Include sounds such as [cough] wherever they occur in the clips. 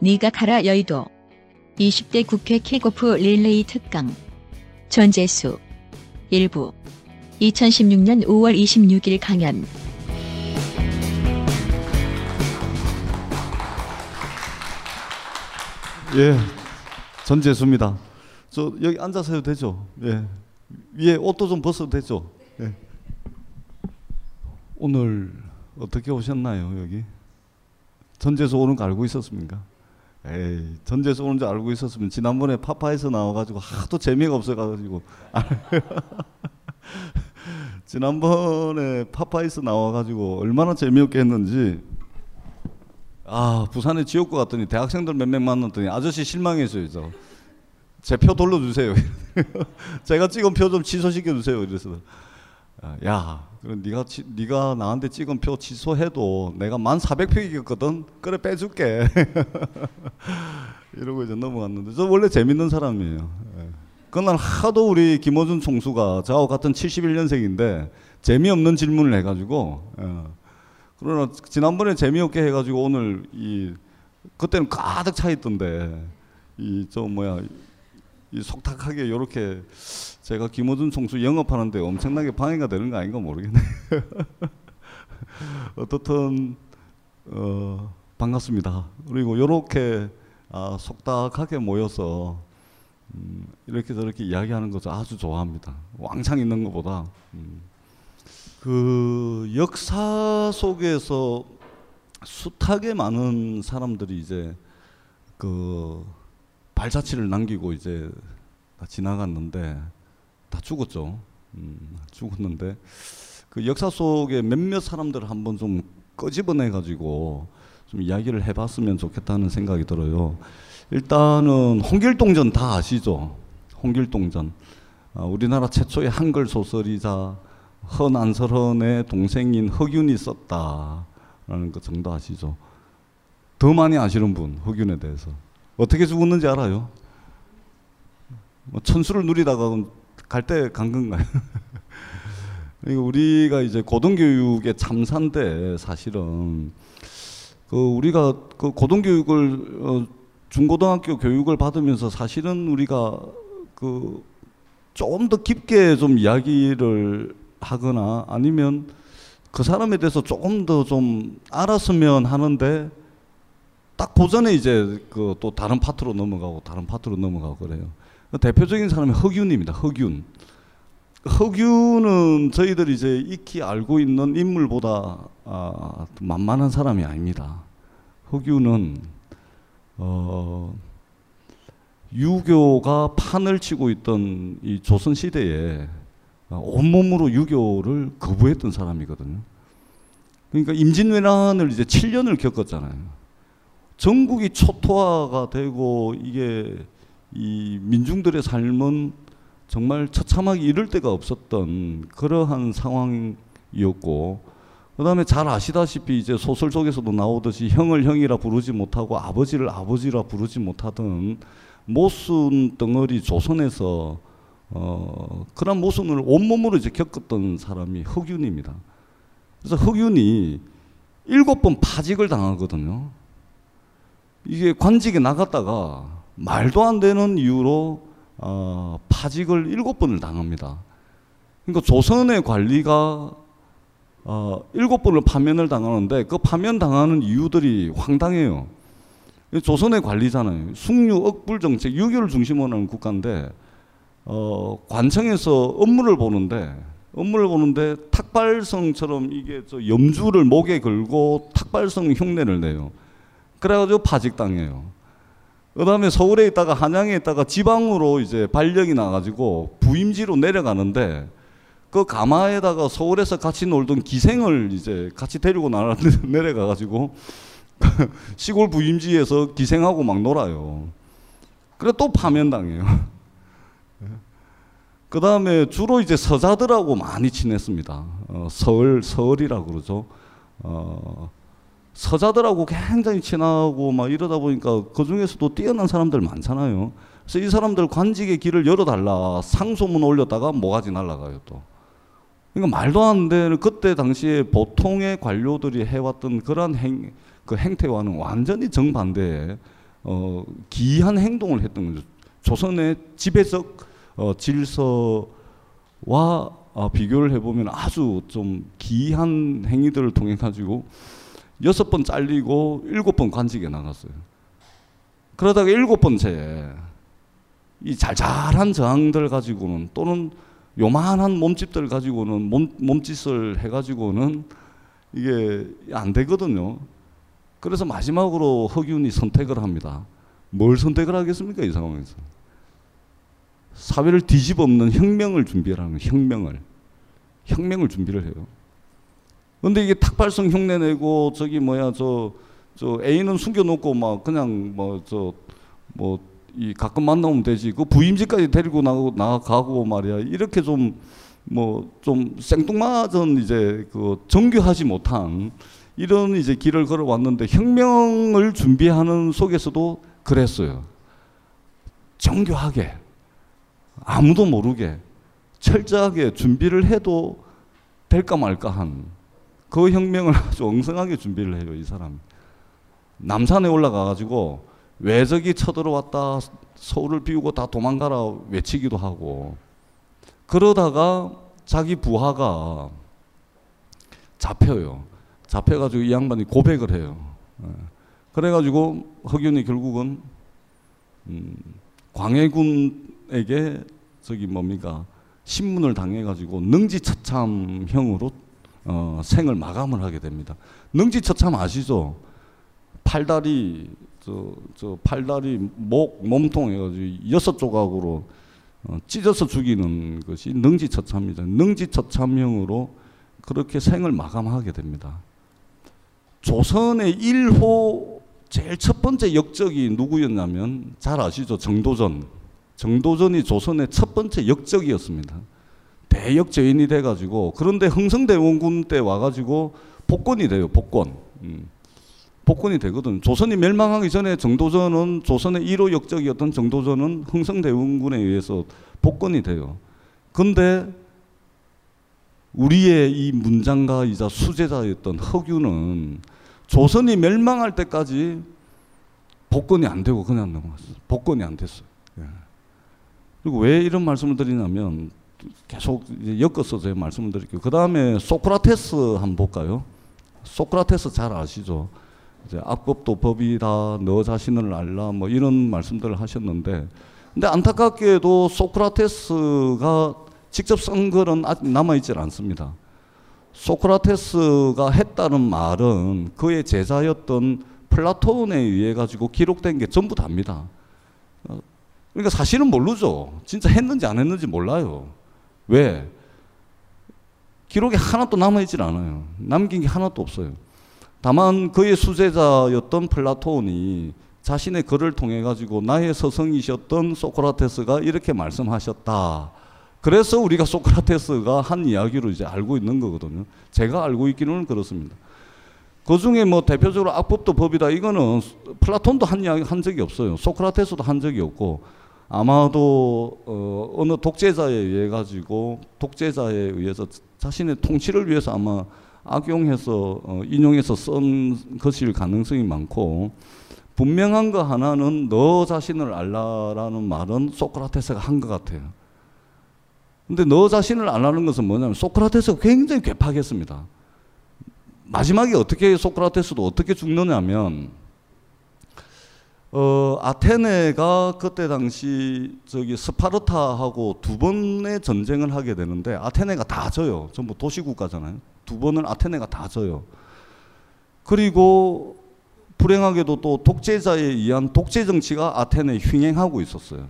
니가 가라 여의도 20대 국회 킥오프 릴레이 특강 전재수 일부 2016년 5월 26일 강연 예, 전재수입니다. 저 여기 앉아서 해도 되죠? 예, 위에 옷도 좀 벗어도 되죠? 예. 오늘 어떻게 오셨나요 여기? 전재수 오는 거 알고 있었습니까? 에이, 전재수 오는 줄 알고 있었으면 지난번에 파파에서 나와가지고 하도 재미가 없어가지고 [laughs] 지난번에 파파에서 나와가지고 얼마나 재미없게 했는지 아 부산에 지옥구 갔더니 대학생들 몇 명 만났더니 아저씨 실망했어요. 저. 제표 돌려주세요. [laughs] 제가 찍은 표 좀 취소시켜 주세요. 이래서 아, 야, 그럼 네가 치, 네가 나한테 찍은 표 취소해도 내가 만 사백 표 이겼거든. 그래 빼줄게. [laughs] 이러고 이제 넘어갔는데 저 원래 재밌는 사람이에요. 예. 그날 하도 우리 김호준 총수가 저하고 같은 71년생인데 재미없는 질문을 해가지고 예. 그러나 지난번에 재미없게 해가지고 오늘 이 그때는 가득 차 있던데 이 저 뭐야 이 속닥하게 요렇게 제가 김호준 총수 영업하는데 엄청나게 방해가 되는 거 아닌가 모르겠네. [laughs] 어떻든 어 반갑습니다. 그리고 요렇게 아, 속닥하게 모여서 음, 이렇게 저렇게 이야기하는 것을 아주 좋아합니다. 왕창 있는 것보다. 음. 그 역사 속에서 숱하게 많은 사람들이 이제 그 발자취를 남기고 이제 다 지나갔는데 다 죽었죠. 음, 죽었는데 그 역사 속에 몇몇 사람들을 한번 좀 끄집어내 가지고 좀 이야기를 해봤으면 좋겠다는 생각이 들어요. 일단은 홍길동전 다 아시죠? 홍길동전. 아, 우리나라 최초의 한글 소설이자 허난설헌의 동생인 허균이 썼다라는 것 정도 아시죠? 더 많이 아시는 분 허균에 대해서 어떻게 죽었는지 알아요? 뭐 천수를 누리다가 갈 때 간 건가요? [laughs] 그러니까 우리가 이제 고등교육의 참사인데 사실은 그 우리가 그 고등교육을 어 중고등학교 교육을 받으면서 사실은 우리가 그 좀 더 깊게 좀 이야기를 하거나 아니면 그 사람에 대해서 조금 더 좀 알았으면 하는데 딱 보전에 이제 그 또 다른 파트로 넘어가고 다른 파트로 넘어가고 그래요. 그 대표적인 사람이 허균입니다. 허균. 허균은 저희들이 이제 익히 알고 있는 인물보다 아, 만만한 사람이 아닙니다. 허균은 어, 유교가 판을 치고 있던 이 조선 시대에 온몸으로 유교를 거부했던 사람이거든요. 그러니까 임진왜란을 이제 7년을 겪었잖아요. 전국이 초토화가 되고 이게 이 민중들의 삶은 정말 처참하게 이럴 데가 없었던 그러한 상황이었고 그다음에 잘 아시다시피 이제 소설 속에서도 나오듯이 형을 형이라 부르지 못하고 아버지를 아버지라 부르지 못하던 모순 덩어리 조선에서 어 그런 모순을 온몸으로 이제 겪었던 사람이 흑윤입니다. 그래서 흑윤이 일곱 번 파직을 당하거든요. 이게 관직에 나갔다가 말도 안 되는 이유로 어, 파직을 일곱 번을 당합니다. 그러니까 조선의 관리가 어, 일곱 번을 파면을 당하는데 그 파면 당하는 이유들이 황당해요. 조선의 관리잖아요. 숙류 억불 정책, 유교를 중심으로 하는 국가인데 어, 관청에서 업무를 보는데 업무를 보는데 탁발성처럼 이게 저 염주를 목에 걸고 탁발성 흉내를 내요. 그래가지고 파직당해요. 그 다음에 서울에 있다가 한양에 있다가 지방으로 이제 발령이 나가지고 부임지로 내려가는데 그 가마에다가 서울에서 같이 놀던 기생을 이제 같이 데리고 나라 내려가 가지고 시골 부임지에서 기생하고 막 놀아요. 그래 또 파면당해요. [laughs] 그 다음에 주로 이제 서자들하고 많이 친했습니다. 어, 서을 서을이라고 그러죠. 어, 서자들하고 굉장히 친하고 막 이러다 보니까 그 중에서도 뛰어난 사람들 많잖아요. 그래서 이 사람들 관직의 길을 열어달라 상소문 올렸다가 뭐가지 날라가요 또. 그러니까 말도 안 되는 그때 당시에 보통의 관료들이 해왔던 그러한 행, 그 행태와는 완전히 정반대의 어, 기이한 행동을 했던 거죠. 조선의 지배적 어, 질서와 어, 비교를 해보면 아주 좀 기이한 행위들을 통해 가지고 여섯 번 잘리고 일곱 번 관직에 나갔어요. 그러다가 일곱 번째 이 잘잘한 저항들 가지고는 또는 요만한 몸집들 가지고는 몸, 몸짓을 해가지고는 이게 안 되거든요. 그래서 마지막으로 허균이 선택을 합니다. 뭘 선택을 하겠습니까 이 상황에서? 사회를 뒤집어엎는 혁명을 준비하는 혁명을 혁명을 준비를 해요. 근데 이게 탁발성 흉내 내고 저기 뭐야 저저 A는 숨겨놓고 막 그냥 뭐 저 뭐 이 가끔 만나면 되지 그 부임지까지 데리고 나가고 나가고 말이야 이렇게 좀 뭐 좀 생뚱맞은 이제 그 정교하지 못한 이런 이제 길을 걸어왔는데 혁명을 준비하는 속에서도 그랬어요. 정교하게 아무도 모르게 철저하게 준비를 해도 될까 말까 한 그 혁명을 [laughs] 아주 엉성하게 준비를 해요, 이 사람. 남산에 올라가 가지고 외적이 쳐들어왔다 서울을 비우고 다 도망가라 외치기도 하고 그러다가 자기 부하가 잡혀요. 잡혀가지고 이 양반이 고백을 해요. 예. 그래가지고 허균이 결국은 음, 광해군에게 저기 뭡니까 신문을 당해가지고 능지처참형으로 어, 생을 마감을 하게 됩니다. 능지처참 아시죠? 팔다리 저, 저 팔다리 목 몸통 해가지고 여섯 조각으로 어, 찢어서 죽이는 것이 능지처참이죠. 능지처참형으로 그렇게 생을 마감하게 됩니다. 조선의 1호 제일 첫 번째 역적이 누구였냐면 잘 아시죠? 정도전. 정도전이 조선의 첫 번째 역적이었습니다. 대역죄인이 돼가지고 그런데 흥성대원군 때 와가지고 복권이 돼요. 복권. 음. 복권이 되거든. 조선이 멸망하기 전에 정도전은 조선의 1호 역적이었던 정도전은 흥성대원군에 의해서 복권이 돼요. 근데 우리의 이 문장가이자 수제자였던 허균은 조선이 멸망할 때까지 복권이 안 되고 그냥 넘어갔어요. 복권이 안 됐어요. 예. 그리고 왜 이런 말씀을 드리냐면 계속 엮어서 제가 말씀을 드릴게요. 그 다음에 소크라테스 한번 볼까요? 소크라테스 잘 아시죠? 이제 악법도 법이다, 너 자신을 알라, 뭐 이런 말씀들을 하셨는데, 근데 안타깝게도 소크라테스가 직접 쓴 글은 아직 남아있질 않습니다. 소크라테스가 했다는 말은 그의 제자였던 플라톤에 의해 가지고 기록된 게 전부 답니다. 어, 그러니까 사실은 모르죠. 진짜 했는지 안 했는지 몰라요. 왜? 기록이 하나도 남아있질 않아요. 남긴 게 하나도 없어요. 다만 그의 수제자였던 플라톤이 자신의 글을 통해 가지고 나의 서성이셨던 소크라테스가 이렇게 말씀하셨다. 그래서 우리가 소크라테스가 한 이야기로 이제 알고 있는 거거든요. 제가 알고 있기는 그렇습니다. 그 중에 뭐 대표적으로 악법도 법이다. 이거는 플라톤도 한 이야기 한 적이 없어요. 소크라테스도 한 적이 없고 아마도 어, 어느 독재자에 의해 가지고 독재자에 의해서 자신의 통치를 위해서 아마 악용해서 어, 인용해서 쓴 것일 가능성이 많고 분명한 거 하나는 너 자신을 알라라는 말은 소크라테스가 한 것 같아요. 근데 너 자신을 알라는 것은 뭐냐면 소크라테스가 굉장히 괴팍했습니다. 마지막에 어떻게 소크라테스도 어떻게 죽느냐면 어, 아테네가 그때 당시 저기 스파르타하고 두 번의 전쟁을 하게 되는데 아테네가 다 져요. 전부 도시국가잖아요. 두 번을 아테네가 다 져요. 그리고 불행하게도 또 독재자에 의한 독재 정치가 아테네에 횡행하고 있었어요.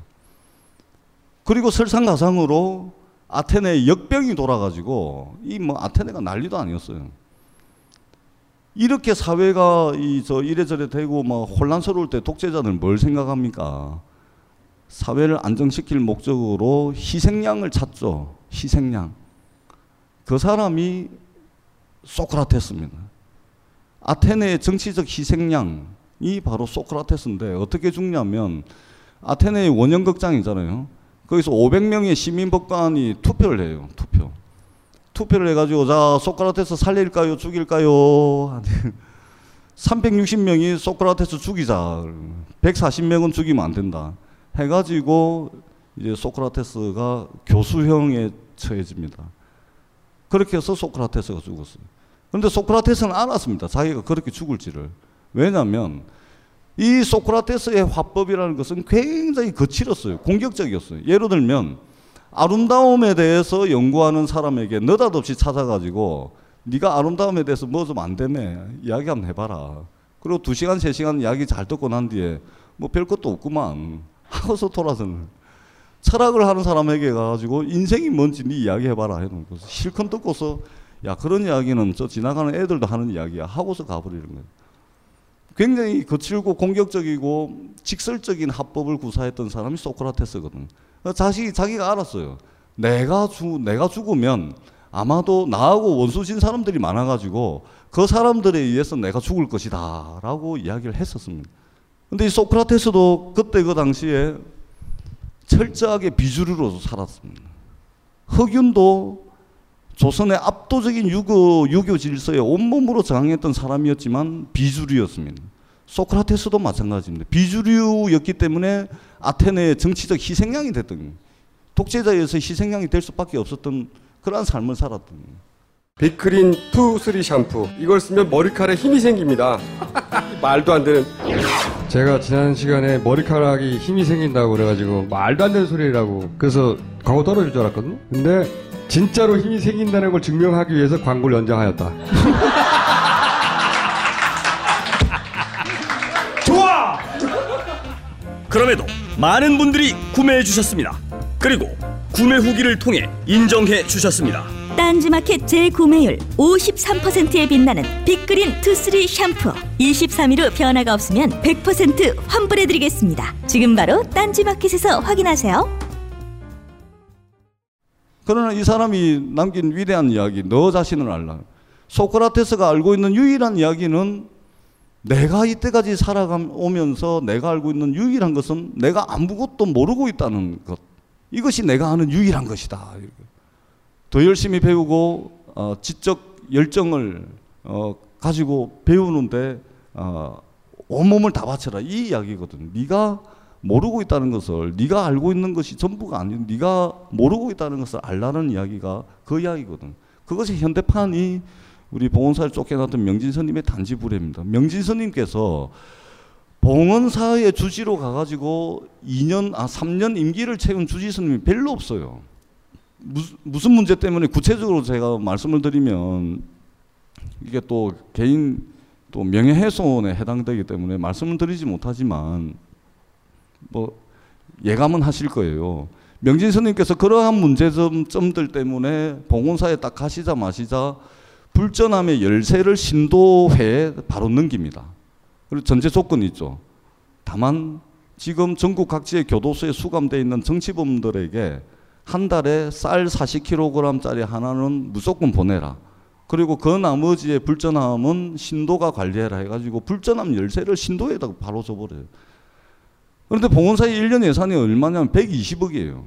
그리고 설상가상으로 아테네 역병이 돌아가지고 이 뭐 아테네가 난리도 아니었어요. 이렇게 사회가 이저 이래저래 되고 막 혼란스러울 때 독재자는 뭘 생각합니까? 사회를 안정시킬 목적으로 희생양을 찾죠. 희생양. 그 사람이 소크라테스입니다. 아테네의 정치적 희생양이 바로 소크라테스인데 어떻게 죽냐면 아테네의 원형 극장이잖아요. 거기서 500명의 시민법관이 투표를 해요. 투표. 투표를 해가지고 자 소크라테스 살릴까요, 죽일까요? 360명이 [laughs] 소크라테스 죽이자. 140명은 죽이면 안 된다. 해가지고 이제 소크라테스가 교수형에 처해집니다. 그렇게 해서 소크라테스가 죽었어요. 그런데 소크라테스는 알았습니다. 자기가 그렇게 죽을지를. 왜냐하면 이 소크라테스의 화법이라는 것은 굉장히 거칠었어요. 공격적이었어요. 예를 들면 아름다움에 대해서 연구하는 사람에게 느닷없이 찾아가지고 네가 아름다움에 대해서 뭐 좀 안 되네 이야기 한번 해봐라. 그리고 두 시간 세 시간 이야기 잘 듣고 난 뒤에 뭐 별 것도 없구만 하고서 돌아서는 철학을 하는 사람에게 가가지고 인생이 뭔지 네 이야기 해봐라 거죠. 실컷 듣고서 야 그런 이야기는 저 지나가는 애들도 하는 이야기야 하고서 가버리는 거예요. 굉장히 거칠고 공격적이고 직설적인 합법을 구사했던 사람이 소크라테스거든. 자기 자기가 알았어요. 내가 죽 내가 죽으면 아마도 나하고 원수진 사람들이 많아가지고 그 사람들에 의해서 내가 죽을 것이다라고 이야기를 했었습니다. 근데 이 소크라테스도 그때 그 당시에 철저하게 비주류로 살았습니다. 허균도 조선의 압도적인 유교, 유교 질서에 온몸으로 저항했던 사람이었지만 비주류였습니다. 소크라테스도 마찬가지입니다. 비주류였기 때문에 아테네의 정치적 희생양이 됐던 독재자에서 희생양이 될 수밖에 없었던 그러한 삶을 살았던 빅그린 투 쓰리 샴푸 이걸 쓰면 머리카락에 힘이 생깁니다. [laughs] 말도 안 되는. 제가 지난 시간에 머리카락이 힘이 생긴다고 그래가지고 말도 안 되는 소리라고 그래서 광고 떨어질 줄 알았거든요. 근데 진짜로 힘이 생긴다는 걸 증명하기 위해서 광고를 연장하였다. [laughs] 좋아! 그럼에도 많은 분들이 구매해 주셨습니다. 그리고 구매 후기를 통해 인정해 주셨습니다. 딴지마켓 재구매율 53%에 빛나는 빅그린 투쓰리 샴푸 23일 후 변화가 없으면 100% 환불해드리겠습니다. 지금 바로 딴지마켓에서 확인하세요. 그러나 이 사람이 남긴 위대한 이야기, 너 자신을 알라. 소크라테스가 알고 있는 유일한 이야기는 내가 이때까지 살아오면서 내가 알고 있는 유일한 것은 내가 아무것도 모르고 있다는 것. 이것이 내가 아는 유일한 것이다. 더 열심히 배우고 어, 지적 열정을 어, 가지고 배우는데 어, 온몸을 다 바쳐라 이 이야기거든. 네가 모르고 있다는 것을 네가 알고 있는 것이 전부가 아니고 네가 모르고 있다는 것을 알라는 이야기가 그 이야기거든. 그것이 현대판이 우리 봉원사를 쫓겨났던 명진스님의 단지 불례입니다. 명진스님께서 봉원사의 주지로 가가지고 2년 아 3년 임기를 채운 주지스님이 별로 없어요. 무슨 문제 때문에 구체적으로 제가 말씀을 드리면 이게 또 개인 또 명예훼손에 해당되기 때문에 말씀을 드리지 못하지만 뭐 예감은 하실 거예요. 명진 스님께서 그러한 문제점들 때문에 봉원사에 딱 가시자 마시자 불전함의 열쇠를 신도회에 바로 넘깁니다. 그리고 전제 조건이 있죠. 다만 지금 전국 각지의 교도소에 수감되어 있는 정치범들에게 한 달에 쌀 40kg짜리 하나는 무조건 보내라. 그리고 그 나머지의 불전함은 신도가 관리해라 해가지고 불전함 열쇠를 신도에다가 바로 줘버려요. 그런데 봉원사의 1년 예산이 얼마냐면 120억이에요.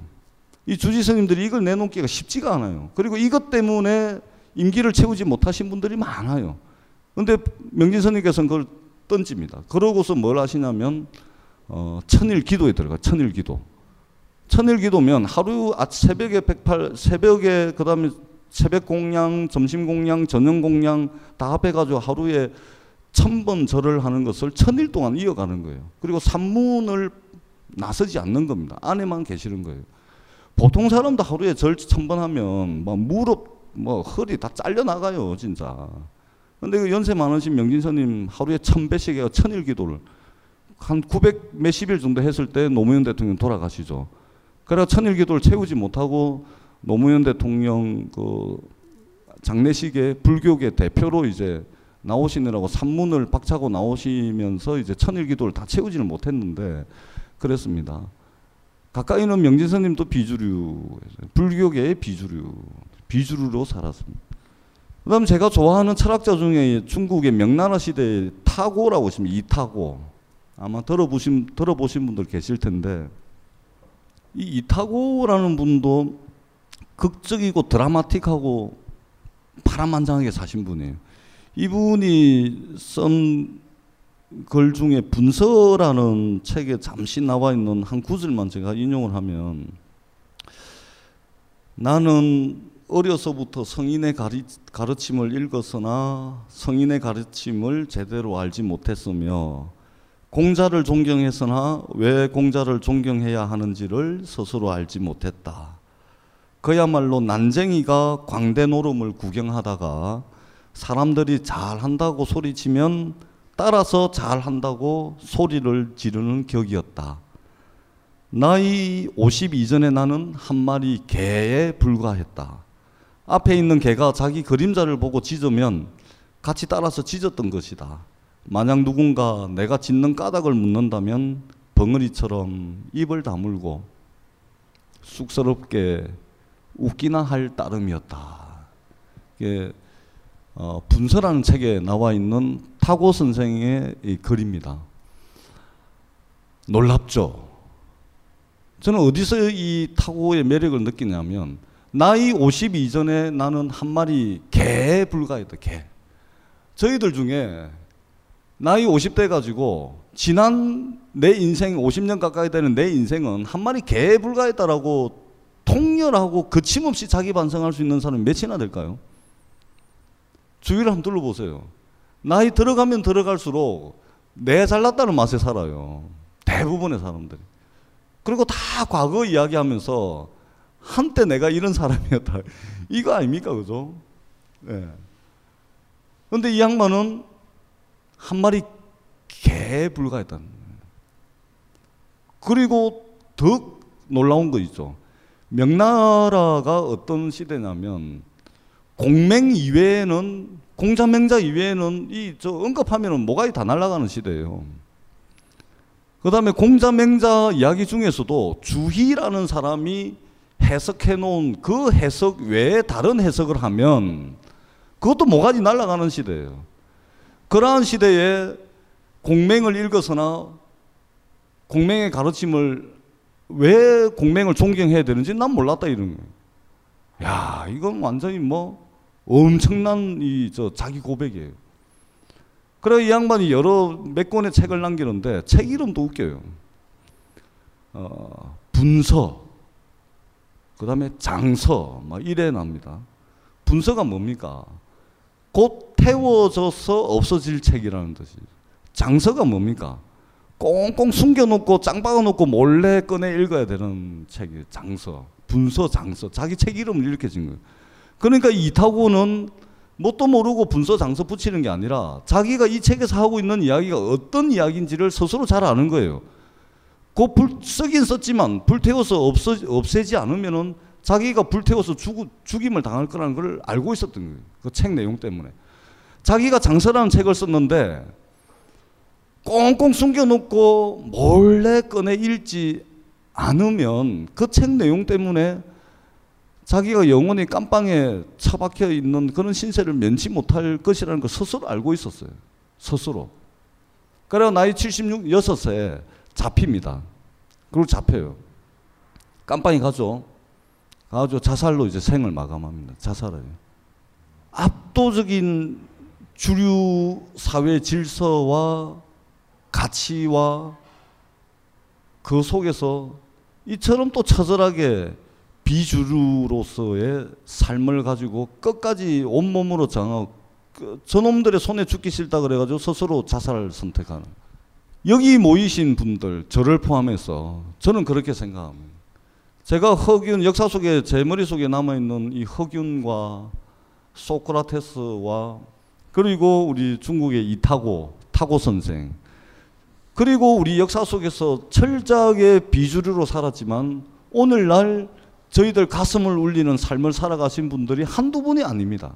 이 주지 스님들이 이걸 내놓기가 쉽지가 않아요. 그리고 이것 때문에 임기를 채우지 못하신 분들이 많아요. 그런데 명진 스님께서는 그걸 던집니다. 그러고서 뭘 하시냐면 어, 천일 기도에 들어가. 천일 기도. 천일 기도면 하루 아 새벽에 108 새벽에 그다음에 새벽 공양, 점심 공양, 저녁 공양 다 합해 가지고 하루에 천 번 절을 하는 것을 천일 동안 이어가는 거예요. 그리고 산문을 나서지 않는 겁니다. 안에만 계시는 거예요. 보통 사람도 하루에 절 천 번 하면 뭐 무릎, 뭐 허리 다 잘려 나가요, 진짜. 근데 그 연세 많으신 명진선님 하루에 천 배씩 해요, 천일 기도를 한 900 몇십 일 정도 했을 때 노무현 대통령 돌아가시죠. 그래 천일 기도를 채우지 못하고 노무현 대통령 그 장례식에 불교계 대표로 이제 나오시느라고 산문을 박차고 나오시면서 이제 천일 기도를 다 채우지는 못했는데 그랬습니다. 가까이는 명진스님도 비주류, 불교계의 비주류, 비주류로 살았습니다. 그다음 제가 좋아하는 철학자 중에 중국의 명나라 시대의 타고라고 있습니다. 이타고 아마 들어보신 들어보신 분들 계실 텐데 이 이타고라는 분도 극적이고 드라마틱하고 파란만장하게 사신 분이에요. 이분이 쓴 글 중에 분서라는 책에 잠시 나와 있는 한 구절만 제가 인용을 하면 나는 어려서부터 성인의 가르침을 읽었으나 성인의 가르침을 제대로 알지 못했으며 공자를 존경했으나 왜 공자를 존경해야 하는지를 스스로 알지 못했다. 그야말로 난쟁이가 광대 노름을 구경하다가 사람들이 잘한다고 소리치면 따라서 잘한다고 소리를 지르는 격이었다. 나이 50 이전에 나는 한 마리 개에 불과했다. 앞에 있는 개가 자기 그림자를 보고 짖으면 같이 따라서 짖었던 것이다. 만약 누군가 내가 짖는 까닭을 묻는다면 벙어리처럼 입을 다물고 쑥스럽게 웃기나 할 따름이었다. 이게 어, 분서라는 책에 나와 있는 타고 선생의 글입니다. 놀랍죠? 저는 어디서 이 타고의 매력을 느끼냐면 나이 50 이전에 나는 한 마리 개에 불과했다. 개. 저희들 중에 나이 50대 가지고 지난 내 인생 50년 가까이 되는 내 인생은 한 마리 개에 불과했다라고 통렬하고 거침없이 자기 반성할 수 있는 사람이 몇이나 될까요? 주위를 한번 둘러보세요. 나이 들어가면 들어갈수록 내 잘났다는 맛에 살아요. 대부분의 사람들이. 그리고 다 과거 이야기하면서 한때 내가 이런 사람이었다. [laughs] 이거 아닙니까? 그죠? 예. 근데 이 양반은 한 마리 개에 불과했다는 그리고 더 놀라운 거 있죠. 명나라가 어떤 시대냐면 공맹 이외에는 공자맹자 이외에는 이 저 언급하면은 뭐가 다 날아가는 시대예요. 그다음에 공자맹자 이야기 중에서도 주희라는 사람이 해석해 놓은 그 해석 외에 다른 해석을 하면 그것도 뭐가지 날아가는 시대예요. 그러한 시대에 공맹을 읽어서나 공맹의 가르침을 왜 공맹을 존경해야 되는지 난 몰랐다 이런 거예요. 야, 이건 완전히 뭐 엄청난 이 저 자기 고백이에요. 그래 이 양반이 여러 몇 권의 책을 남기는데 책 이름도 웃겨요. 어, 분서, 그 다음에 장서, 막 이래 납니다. 분서가 뭡니까? 곧 태워져서 없어질 책이라는 뜻이 장서가 뭡니까? 꽁꽁 숨겨놓고 짱 박아놓고 몰래 꺼내 읽어야 되는 책이에요. 장서, 분서, 장서. 자기 책 이름을 이렇게 진 거예요. 그러니까 이타고는 뭣도 모르고 분서 장서 붙이는 게 아니라 자기가 이 책에서 하고 있는 이야기가 어떤 이야기인지를 스스로 잘 아는 거예요. 그 불 쓰긴 썼지만 불태워서 없어, 없애지 않으면은 자기가 불태워서 죽, 죽임을 당할 거라는 걸 알고 있었던 거예요. 그 책 내용 때문에. 자기가 장서라는 책을 썼는데 꽁꽁 숨겨놓고 몰래 꺼내 읽지 않으면 그 책 내용 때문에 자기가 영원히 깜빵에 처박혀 있는 그런 신세를 면치 못할 것이라는 걸 스스로 알고 있었어요. 스스로. 그래 나이 76, 6세 잡힙니다. 그리고 잡혀요. 깜빵에 가죠. 가죠. 자살로 이제 생을 마감합니다. 자살을. 압도적인 주류 사회 질서와 가치와 그 속에서 이처럼 또 처절하게 비주류로서의 삶을 가지고 끝까지 온몸으로 장하고 그 저놈들의 손에 죽기 싫다 그래가지고 스스로 자살을 선택하는 여기 모이신 분들 저를 포함해서 저는 그렇게 생각합니다. 제가 허균 역사 속에 제 머릿속에 남아있는 이 허균과 소크라테스와 그리고 우리 중국의 이타고 타고 선생 그리고 우리 역사 속에서 철저하게 비주류로 살았지만 오늘날 저희들 가슴을 울리는 삶을 살아가신 분들이 한두 분이 아닙니다.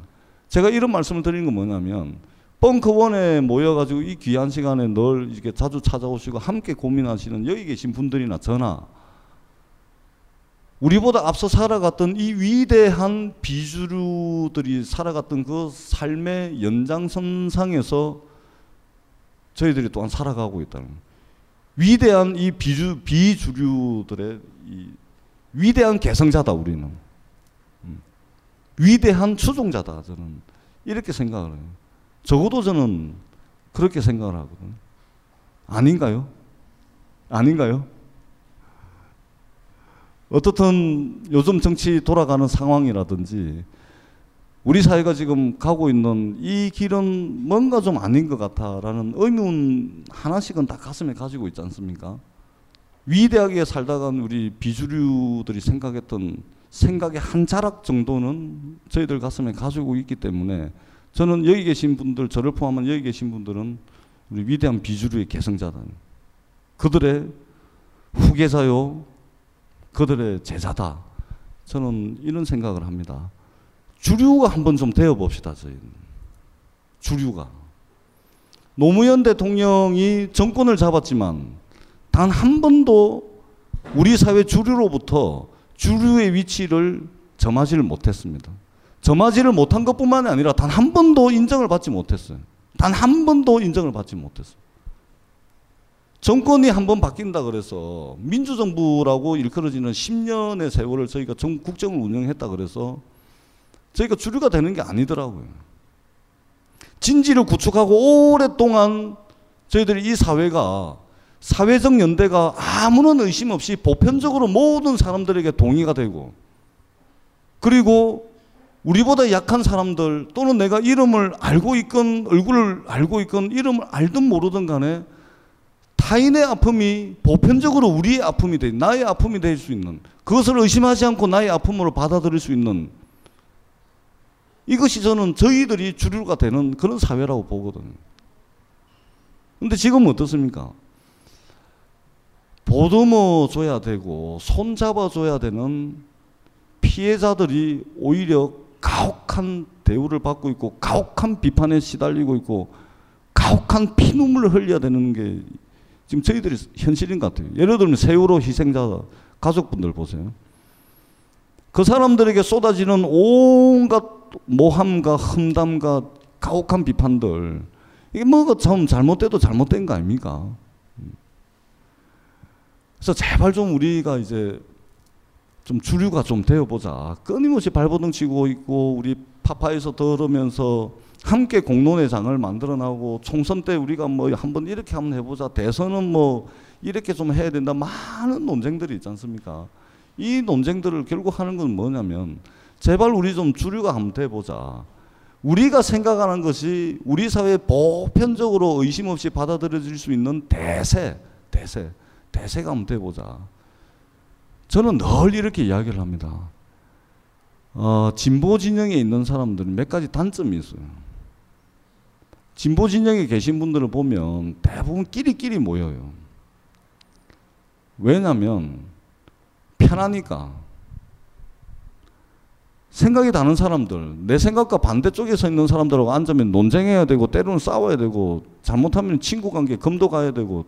제가 이런 말씀을 드리는 건 뭐냐면 벙커원에 모여가지고 이 귀한 시간에 늘 이렇게 자주 찾아오시고 함께 고민하시는 여기 계신 분들이나 저나 우리보다 앞서 살아갔던 이 위대한 비주류들이 살아갔던 그 삶의 연장선상에서 저희들이 또한 살아가고 있다는. 위대한 이 비주, 비주류들의 이 위대한 개성자다 우리는. 음. 위대한 추종자다 저는 이렇게 생각을 해요. 적어도 저는 그렇게 생각을 하거든요. 아닌가요? 아닌가요? 어떻든 요즘 정치 돌아가는 상황이라든지 우리 사회가 지금 가고 있는 이 길은 뭔가 좀 아닌 것 같아라는 의문 하나씩은 다 가슴에 가지고 있지 않습니까? 위대하게 살다간 우리 비주류들이 생각했던 생각의 한 자락 정도는 저희들 가슴에 가지고 있기 때문에 저는 여기 계신 분들, 저를 포함한 여기 계신 분들은 우리 위대한 비주류의 개성자다. 그들의 후계자요, 그들의 제자다. 저는 이런 생각을 합니다. 주류가 한번 좀 되어 봅시다, 저희는. 주류가. 노무현 대통령이 정권을 잡았지만 단 한 번도 우리 사회 주류로부터 주류의 위치를 점하지를 못했습니다. 점하지를 못한 것뿐만 아니라 단 한 번도 인정을 받지 못했어요. 단 한 번도 인정을 받지 못했어요. 정권이 한 번 바뀐다 그래서 민주정부라고 일컬어지는 10년의 세월을 저희가 정, 국정을 운영했다 그래서 저희가 주류가 되는 게 아니더라고요. 진지를 구축하고 오랫동안 저희들이 이 사회가 사회적 연대가 아무런 의심 없이 보편적으로 모든 사람들에게 동의가 되고 그리고 우리보다 약한 사람들 또는 내가 이름을 알고 있건 얼굴을 알고 있건 이름을 알든 모르든 간에 타인의 아픔이 보편적으로 우리의 아픔이 돼 나의 아픔이 될 수 있는 그것을 의심하지 않고 나의 아픔으로 받아들일 수 있는 이것이 저는 저희들이 주류가 되는 그런 사회라고 보거든요. 근데 지금 어떻습니까? 보듬어 줘야 되고 손잡아 줘야 되는 피해자들이 오히려 가혹한 대우를 받고 있고 가혹한 비판에 시달리고 있고 가혹한 피눈물을 흘려야 되는 게 지금 저희들이 현실인 것 같아요. 예를 들면 세월호 희생자 가족분들 보세요. 그 사람들에게 쏟아지는 온갖 모함과 흠담과 가혹한 비판들 이게 뭐가 참 잘못돼도 잘못된 거 아닙니까? 그래서 제발 좀 우리가 이제 좀 주류가 좀 되어보자. 끊임없이 발버둥 치고 있고 우리 파파에서 들으면서 함께 공론의 장을 만들어 나오고 총선 때 우리가 뭐 한번 이렇게 한번 해보자. 대선은 뭐 이렇게 좀 해야 된다. 많은 논쟁들이 있지 않습니까? 이 논쟁들을 결국 하는 건 뭐냐면 제발 우리 좀 주류가 한번 돼보자. 우리가 생각하는 것이 우리 사회 보편적으로 의심 없이 받아들여질 수 있는 대세, 대세, 대세가 한번 돼보자. 저는 늘 이렇게 이야기를 합니다. 어, 진보 진영에 있는 사람들은 몇 가지 단점이 있어요. 진보 진영에 계신 분들을 보면 대부분 끼리끼리 모여요. 왜냐하면 편하니까. 생각이 다른 사람들, 내 생각과 반대쪽에 서 있는 사람들하고 앉으면 논쟁해야 되고 때로는 싸워야 되고 잘못하면 친구 관계 금도 가야 되고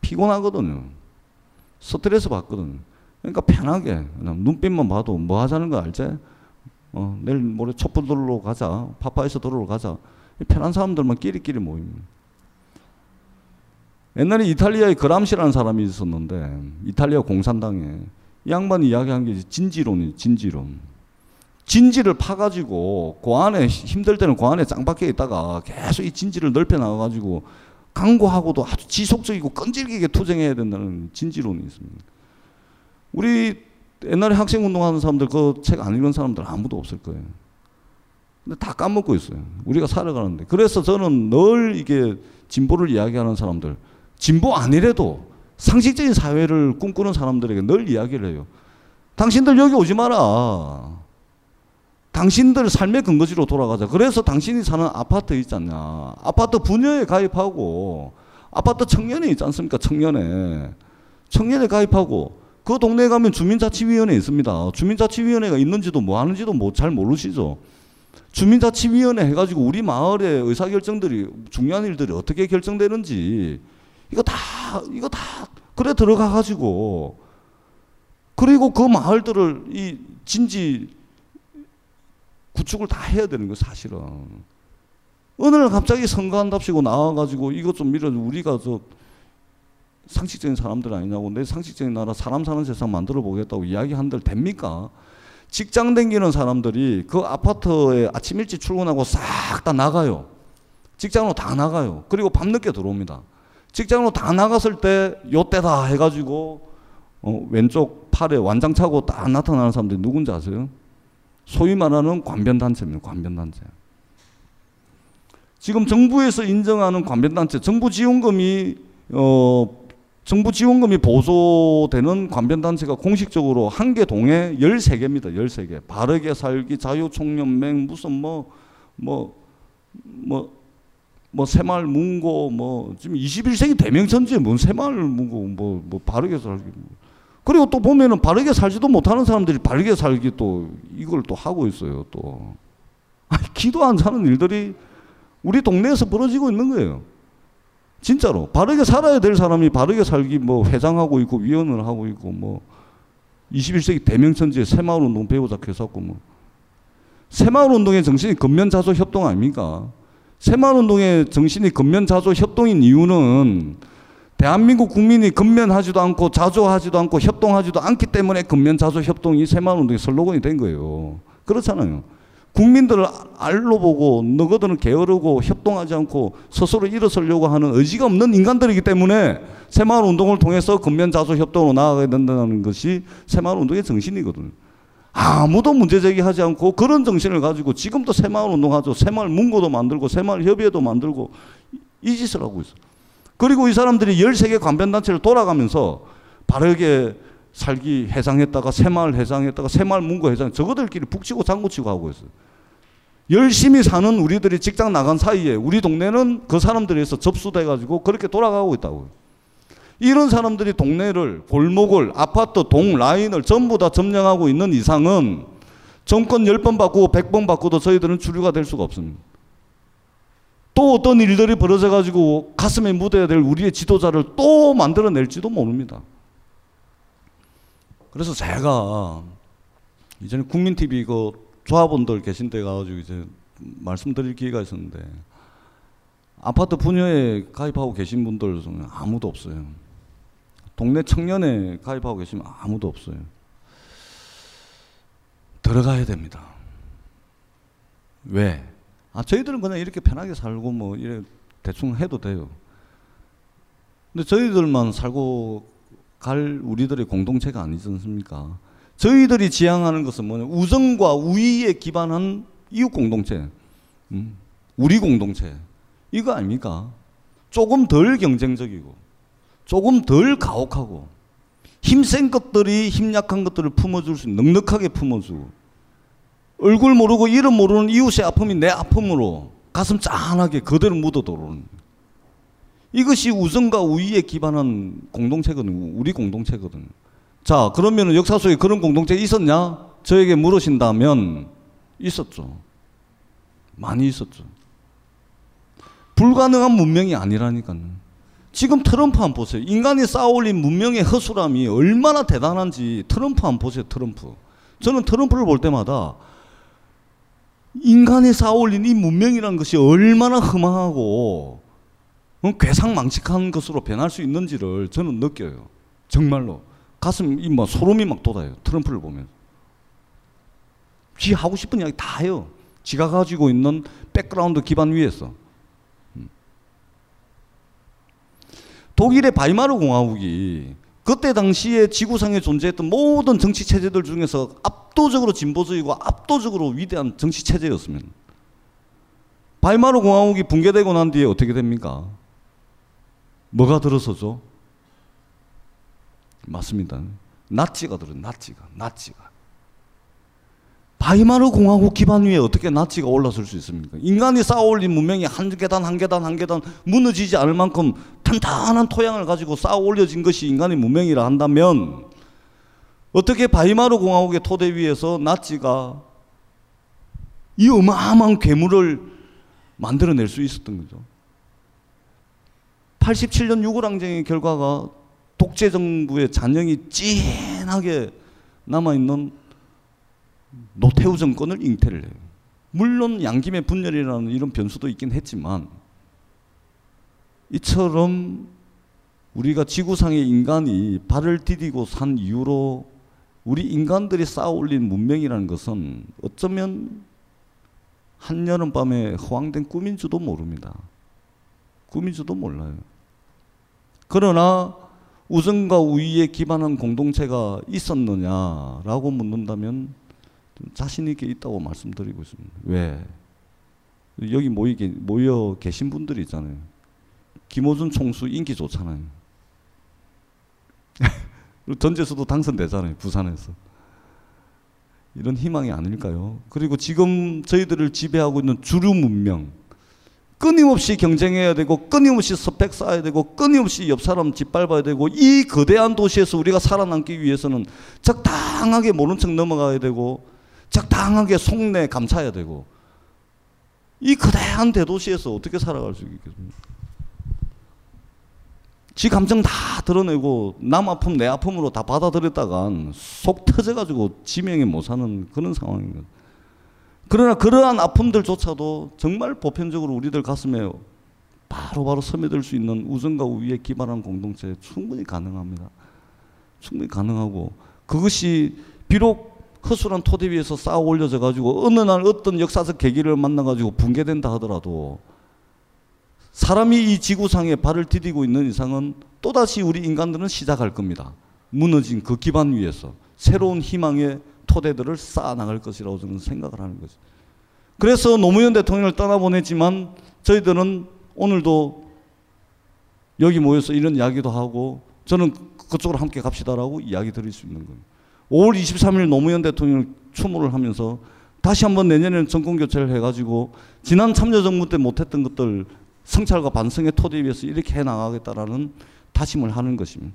피곤하거든요. 스트레스 받거든요. 그러니까 편하게 그냥 눈빛만 봐도 뭐 하자는 거 알지? 어, 내일 모레 촛불 들러 가자. 파파에서 들러 가자. 편한 사람들만 끼리끼리 모입니다. 옛날에 이탈리아에 그람시라는 사람이 있었는데 이탈리아 공산당에 이 양반이 이야기한 게 진지론이 진지론. 진지를 파가지고 그 안에 힘들 때는 그 안에 짱박혀 있다가 계속 이 진지를 넓혀 나가가지고 강구하고도 아주 지속적이고 끈질기게 투쟁해야 된다는 진지론이 있습니다. 우리 옛날에 학생 운동하는 사람들 그 책 안 읽은 사람들 아무도 없을 거예요. 근데 다 까먹고 있어요. 우리가 살아가는데. 그래서 저는 늘 이게 진보를 이야기하는 사람들, 진보 아니래도 상식적인 사회를 꿈꾸는 사람들에게 늘 이야기를 해요. 당신들 여기 오지 마라. 당신들 삶의 근거지로 돌아가자. 그래서 당신이 사는 아파트 있지 않냐. 아파트 분여에 가입하고, 아파트 청년에 있지 않습니까? 청년에. 청년에 가입하고, 그 동네에 가면 주민자치위원회 있습니다. 주민자치위원회가 있는지도 뭐 하는지도 뭐 잘 모르시죠. 주민자치위원회 해가지고 우리 마을의 의사결정들이 중요한 일들이 어떻게 결정되는지 이거 다 이거 다 그래 들어가 가지고 그리고 그 마을들을 이 진지 구축을 다 해야 되는 거 사실은 어느 날 갑자기 선거한답시고 나와가지고 이것 좀 밀어 우리가 저 상식적인 사람들 아니냐고 내 상식적인 나라 사람 사는 세상 만들어 보겠다고 이야기한들 됩니까? 직장 댕기는 사람들이 그 아파트에 아침 일찍 출근하고 싹 다 나가요. 직장으로 다 나가요. 그리고 밤늦게 들어옵니다. 직장으로 다 나갔을 때 요때다 해가지고 어, 왼쪽 팔에 완장 차고 딱 나타나는 사람들이 누군지 아세요? 소위 말하는 관변단체입니다. 관변단체. 지금 정부에서 인정하는 관변단체, 정부 지원금이 어, 정부 지원금이 보조되는 관변단체가 공식적으로 한 개 동에 13개입니다. 13개. 바르게 살기, 자유총연맹, 무슨 뭐, 뭐, 뭐, 뭐, 새마을 문고, 뭐, 지금 21세기 대명천지에 뭔 새마을 문고, 뭐, 뭐, 바르게 살기. 그리고 또 보면은 바르게 살지도 못하는 사람들이 바르게 살기 또 이걸 또 하고 있어요, 또. [laughs] 아니, 기도 안 사는 일들이 우리 동네에서 벌어지고 있는 거예요. 진짜로 바르게 살아야 될 사람이 바르게 살기 뭐 회장하고 있고 위원을 하고 있고 뭐 21세기 대명천지에 새마을 운동 배우자 해서고 뭐 새마을 운동의 정신이 근면자조 협동 아닙니까? 새마을 운동의 정신이 근면자조 협동인 이유는 대한민국 국민이 근면하지도 않고 자조하지도 않고 협동하지도 않기 때문에 근면 자조 협동이 새마을 운동의 슬로건이 된 거예요. 그렇잖아요. 국민들을 알로 보고 너희들은 게으르고 협동하지 않고 스스로 일어서려고 하는 의지가 없는 인간들이기 때문에 새마을 운동을 통해서 근면자조 협동으로 나아가야 된다는 것이 새마을 운동의 정신이거든요. 아무도 문제 제기하지 않고 그런 정신을 가지고 지금도 새마을 운동하죠. 새마을 문고도 만들고 새마을 협의회도 만들고 이 짓을 하고 있어. 그리고 이 사람들이 13개 관변단체를 돌아가면서 바르게 살기 해상했다가 새마을 해상했다가 새마을 문고 해상 저거들끼리 북치고 장구치고 하고 있어요. 열심히 사는 우리들이 직장 나간 사이에 우리 동네는 그 사람들에서 접수돼 가지고 그렇게 돌아가고 있다고요. 이런 사람들이 동네를 골목을 아파트 동 라인을 전부 다 점령하고 있는 이상은 정권 10번 바꾸고 100번 바꾸도 저희들은 주류가 될 수가 없습니다. 또 어떤 일들이 벌어져 가지고 가슴에 묻어야 될 우리의 지도자를 또 만들어낼지도 모릅니다. 그래서 제가 이전에 국민TV 그 조합원들 계신 데 가가지고 이제 말씀드릴 기회가 있었는데 아파트 분여에 가입하고 계신 분들 중에 아무도 없어요. 동네 청년에 가입하고 계시면 아무도 없어요. 들어가야 됩니다. 왜? 아, 저희들은 그냥 이렇게 편하게 살고 뭐 이래 대충 해도 돼요. 근데 저희들만 살고 갈 우리들의 공동체가 아니지 않습니까? 저희들이 지향하는 것은 뭐냐? 우정과 우위에 기반한 이웃 공동체, 음, 우리 공동체 이거 아닙니까? 조금 덜 경쟁적이고, 조금 덜 가혹하고, 힘센 것들이 힘 약한 것들을 품어줄 수 넉넉하게 품어주고, 얼굴 모르고 이름 모르는 이웃의 아픔이 내 아픔으로 가슴 짠하게 그대로 묻어도는 이것이 우정과 우위에 기반한 공동체거든요. 우리 공동체거든요. 자, 그러면 역사 속에 그런 공동체 있었냐? 저에게 물으신다면 있었죠. 많이 있었죠. 불가능한 문명이 아니라니까요. 지금 트럼프 한 보세요. 인간이 쌓아올린 문명의 허술함이 얼마나 대단한지 트럼프 한 보세요. 트럼프. 저는 트럼프를 볼 때마다 인간이 쌓아올린 이 문명이라는 것이 얼마나 허망하고 괴상망측한 것으로 변할 수 있는지를 저는 느껴요. 정말로. 가슴이 뭐 소름이 막 돋아요. 트럼프를 보면. 지 하고 싶은 이야기 다 해요. 지가 가지고 있는 background 기반 위에서. 음. 독일의 바이마르 공화국이 그때 당시에 지구상에 존재했던 모든 정치 체제들 중에서 압도적으로 진보적이고 압도적으로 위대한 정치 체제였습니다. 바이마르 공화국이 붕괴되고 난 뒤에 어떻게 됩니까? 뭐가 들어서죠? 맞습니다. 나치가 들어, 나치가, 나치가. 바이마르 공화국 기반 위에 어떻게 나치가 올라설 수 있습니까? 인간이 쌓아올린 문명이 한 계단 한 계단 한 계단 무너지지 않을 만큼 탄탄한 토양을 가지고 쌓아 올려진 것이 인간의 문명이라 한다면 어떻게 바이마르 공화국의 토대 위에서 나치가 이 어마어마한 괴물을 만들어낼 수 있었던 거죠. 87년 유골항쟁의 결과가 독재 정부의 잔영이 찐하게 남아있는 노태우 정권을 잉태를 해요. 물론 양김의 분열이라는 이런 변수도 있긴 했지만 이처럼 우리가 지구상의 인간이 발을 디디고 산 이후로 우리 인간들이 쌓아 올린 문명이라는 것은 어쩌면 한여름 밤에 허황된 꿈인 줄도 모릅니다. 꿈인 줄도 몰라요. 그러나 우정과 우위에 기반한 공동체가 있었느냐라고 묻는다면 자신 있게 있다고 말씀드리고 있습니다. 왜? 여기 모이, 모여 계신 분들이 있잖아요. 김호준 총수 인기 좋잖아요. [laughs] 전재수도 당선되잖아요. 부산에서. 이런 희망이 아닐까요? 그리고 지금 저희들을 지배하고 있는 주류 문명, 끊임없이 경쟁해야 되고 끊임없이 스펙 쌓아야 되고 끊임없이 옆 사람 짓밟아야 되고 이 거대한 도시에서 우리가 살아남기 위해서는 적당하게 모른 척 넘어가야 되고 적당하게 속내 감차야 되고 이 거대한 대도시에서 어떻게 살아갈 수 있겠습니까? 지 감정 다 드러내고 남 아픔 내 아픔으로 다 받아들였다간 속 터져가지고 지명에 못 사는 그런 상황인 거죠. 그러나 그러한 아픔들조차도 정말 보편적으로 우리들 가슴에 바로바로 바로 스며들 수 있는 우정과 우위에 기반한 공동체 충분히 가능합니다. 충분히 가능하고 그것이 비록 허술한 토대 위에서 쌓아 올려져 가지고 어느 날 어떤 역사적 계기를 만나 가지고 붕괴된다 하더라도 사람이 이 지구상에 발을 디디고 있는 이상은 또다시 우리 인간들은 시작할 겁니다. 무너진 그 기반 위에서 새로운 희망의 토대들을 쌓아 나갈 것이라고 저는 생각을 하는 거죠. 그래서 노무현 대통령을 떠나보냈지만 저희들은 오늘도 여기 모여서 이런 이야기도 하고 저는 그쪽으로 함께 갑시다라고 이야기 드릴 수 있는 거예요. 5월 23일 노무현 대통령 추모를 하면서 다시 한번 내년에는 정권 교체를 해가지고 지난 참여정부 때 못했던 것들 성찰과 반성의 토대 위에서 이렇게 해 나가겠다라는 다짐을 하는 것입니다.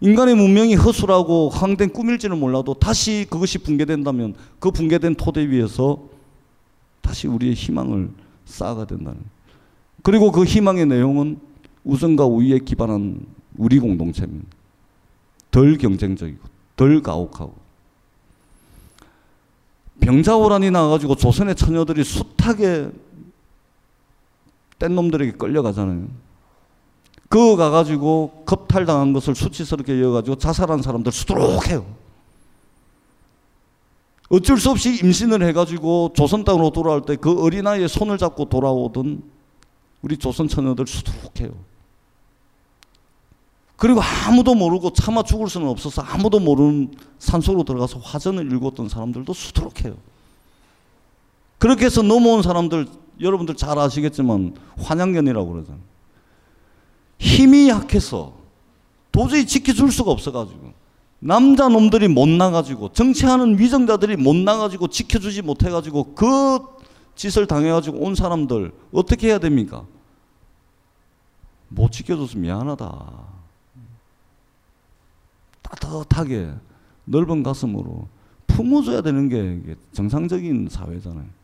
인간의 문명이 허술하고 황된 꿈일지는 몰라도 다시 그것이 붕괴된다면 그 붕괴된 토대 위에서 다시 우리의 희망을 쌓아가 된다는. 그리고 그 희망의 내용은 우정과 우위에 기반한 우리 공동체입니다. 덜 경쟁적이고 덜 가혹하고 병자호란이 나와가지고 조선의 처녀들이 숱하게 뗀 놈들에게 끌려가잖아요. 그거 가가지고 겁탈당한 것을 수치스럽게 여가지고 자살한 사람들 수두룩 해요. 어쩔 수 없이 임신을 해가지고 조선 땅으로 돌아올 때 그 어린아이의 손을 잡고 돌아오던 우리 조선 처녀들 수두룩해요. 그리고 아무도 모르고 차마 죽을 수는 없어서 아무도 모르는 산속으로 들어가서 화전을 읽었던 사람들도 수두룩해요. 그렇게 해서 넘어온 사람들 여러분들 잘 아시겠지만 환양년이라고 그러잖아요. 힘이 약해서 도저히 지켜줄 수가 없어가지고 남자 놈들이 못 나가지고 정치하는 위정자들이 못 나가지고 지켜주지 못해가지고 그 짓을 당해가지고 온 사람들 어떻게 해야 됩니까? 못 지켜줘서 미안하다. 따뜻하게 넓은 가슴으로 품어줘야 되는 게 정상적인 사회잖아요.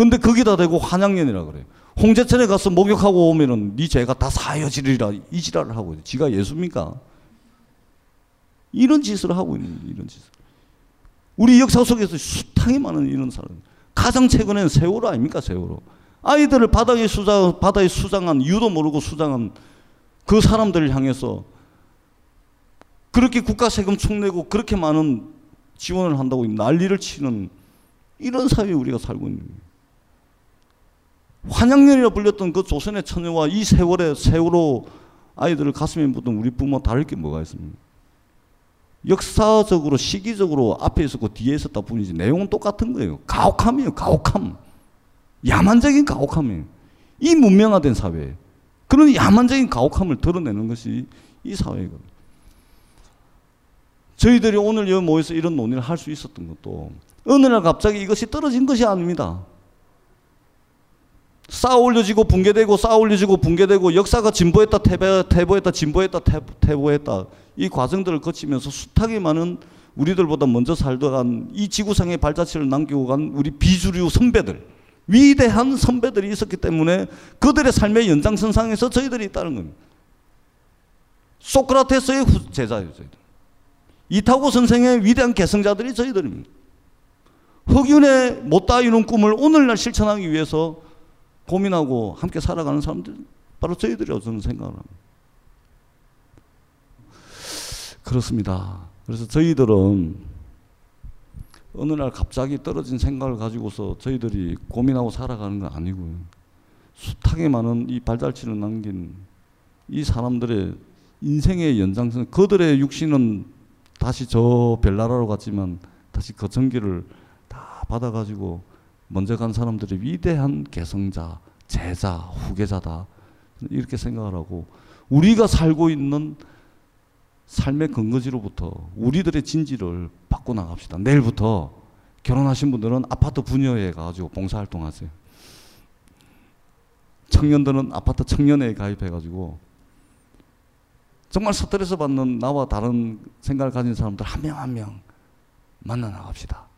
근데 거기다 대고 환양년이라 그래요. 홍제천에 가서 목욕하고 오면은 네 죄가 다 사여지리라 이 지랄을 하고 있어요. 지가 예수입니까? 이런 짓을 하고 있는 이런 짓을. 우리 역사 속에서 수탕이 많은 이런 사람. 가장 최근에는 세월호 아닙니까 세월호. 아이들을 바다에 수장 바다에 수장한 이유도 모르고 수장한 그 사람들을 향해서 그렇게 국가 세금 축내고 그렇게 많은 지원을 한다고 난리를 치는 이런 사회에 우리가 살고 있는 거예요. 환양년이라 불렸던 그 조선의 처녀와 이 세월의 세월호 아이들을 가슴에 묻은 우리 부모 다를 게 뭐가 있습니까? 역사적으로 시기적으로 앞에 있었고 뒤에 있었다 뿐이지 내용은 똑같은 거예요. 가혹함이에요. 가혹함. 야만적인 가혹함이에요. 이 문명화된 사회. 그런 야만적인 가혹함을 드러내는 것이 이 사회거든요. 저희들이 오늘 여기 모여서 이런 논의를 할 수 있었던 것도 어느 날 갑자기 이것이 떨어진 것이 아닙니다. 쌓아 올려지고 붕괴되고 쌓아 올려지고 붕괴되고 역사가 진보했다 퇴보, 했다 진보했다 퇴보했다 이 과정들을 거치면서 숱하게 많은 우리들보다 먼저 살던 이 지구상의 발자취를 남기고 간 우리 비주류 선배들, 위대한 선배들이 있었기 때문에 그들의 삶의 연장선상에서 저희들이 있다는 겁니다. 소크라테스의 후- 제자예요, 저희들. 이타고 선생의 위대한 개성자들이 저희들입니다. 흑윤의 못다 이룬 꿈을 오늘날 실천하기 위해서 고민하고 함께 살아가는 사람들 바로 저희들이라고 저는 생각을 합니다. 그렇습니다. 그래서 저희들은 어느 날 갑자기 떨어진 생각을 가지고서 저희들이 고민하고 살아가는 건 아니고요. 숱하게 많은 이 발자취를 남긴 이 사람들의 인생의 연장선, 그들의 육신은 다시 저 별나라로 갔지만 다시 그 전기를 다 받아가지고 먼저 간 사람들의 위대한 개성자, 제자, 후계자다. 이렇게 생각을 하고 우리가 살고 있는 삶의 근거지로부터 우리들의 진지를 바꿔 나갑시다. 내일부터 결혼하신 분들은 아파트 분여회 가가지고 봉사활동 하세요. 청년들은 아파트 청년회에 가입해 가지고 정말 스트레스 받는 나와 다른 생각을 가진 사람들 한 명 한 명 만나 나갑시다.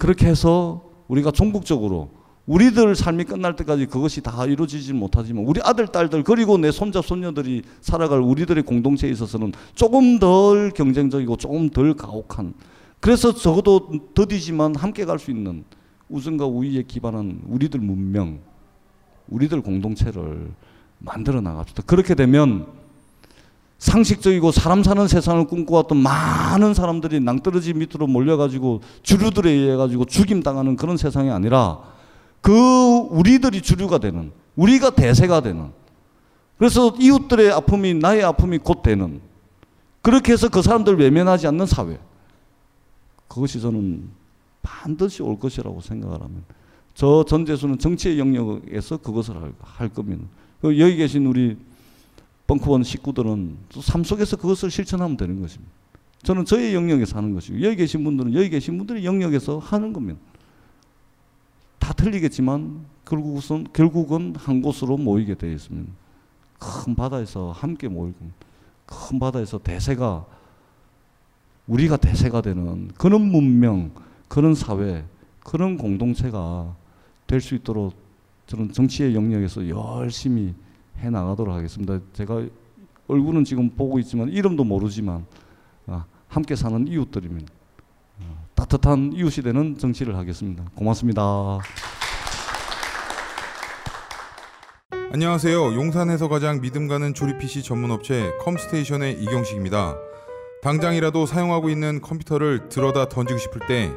그렇게 해서 우리가 종국적으로 우리들 삶이 끝날 때까지 그것이 다 이루어지지 못하지만 우리 아들, 딸들 그리고 내 손자, 손녀들이 살아갈 우리들의 공동체에 있어서는 조금 덜 경쟁적이고 조금 덜 가혹한 그래서 적어도 더디지만 함께 갈 수 있는 우승과 우위에 기반한 우리들 문명, 우리들 공동체를 만들어 나갑시다. 그렇게 되면 상식적이고 사람 사는 세상을 꿈꿔왔던 많은 사람들이 낭떠러지 밑으로 몰려가지고 주류들에 의해 가지고 죽임 당하는 그런 세상이 아니라 그 우리들이 주류가 되는 우리가 대세가 되는 그래서 이웃들의 아픔이 나의 아픔이 곧 되는 그렇게 해서 그 사람들 외면하지 않는 사회 그것이 저는 반드시 올 것이라고 생각을 하면 저 전재수는 정치의 영역에서 그것을 할, 할 겁니다. 그 여기 계신 우리 벙커원 식구들은 또삶 속에서 그것을 실천하면 되는 것입니다. 저는 저의 영역에서 하는 것이고 여기 계신 분들은 여기 계신 분들의 영역에서 하는 겁니다. 다 틀리겠지만 결국은 결국은 한 곳으로 모이게 되어 있습니다. 큰 바다에서 함께 모일 겁니다. 큰 바다에서 대세가 우리가 대세가 되는 그런 문명, 그런 사회, 그런 공동체가 될 수 있도록 저는 정치의 영역에서 열심히 해 나가도록 하겠습니다. 제가 얼굴은 지금 보고 있지만 이름도 모르지만 아, 함께 사는 이웃들입니다. 어, 따뜻한 이웃이 되는 정치를 하겠습니다. 고맙습니다. 안녕하세요. 용산에서 가장 믿음 가는 조립 PC 전문 업체 컴스테이션의 이경식입니다. 당장이라도 사용하고 있는 컴퓨터를 들어다 던지고 싶을 때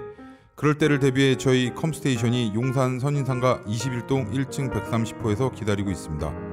그럴 때를 대비해 저희 컴스테이션이 용산 선인상가 21동 1층 130호에서 기다리고 있습니다.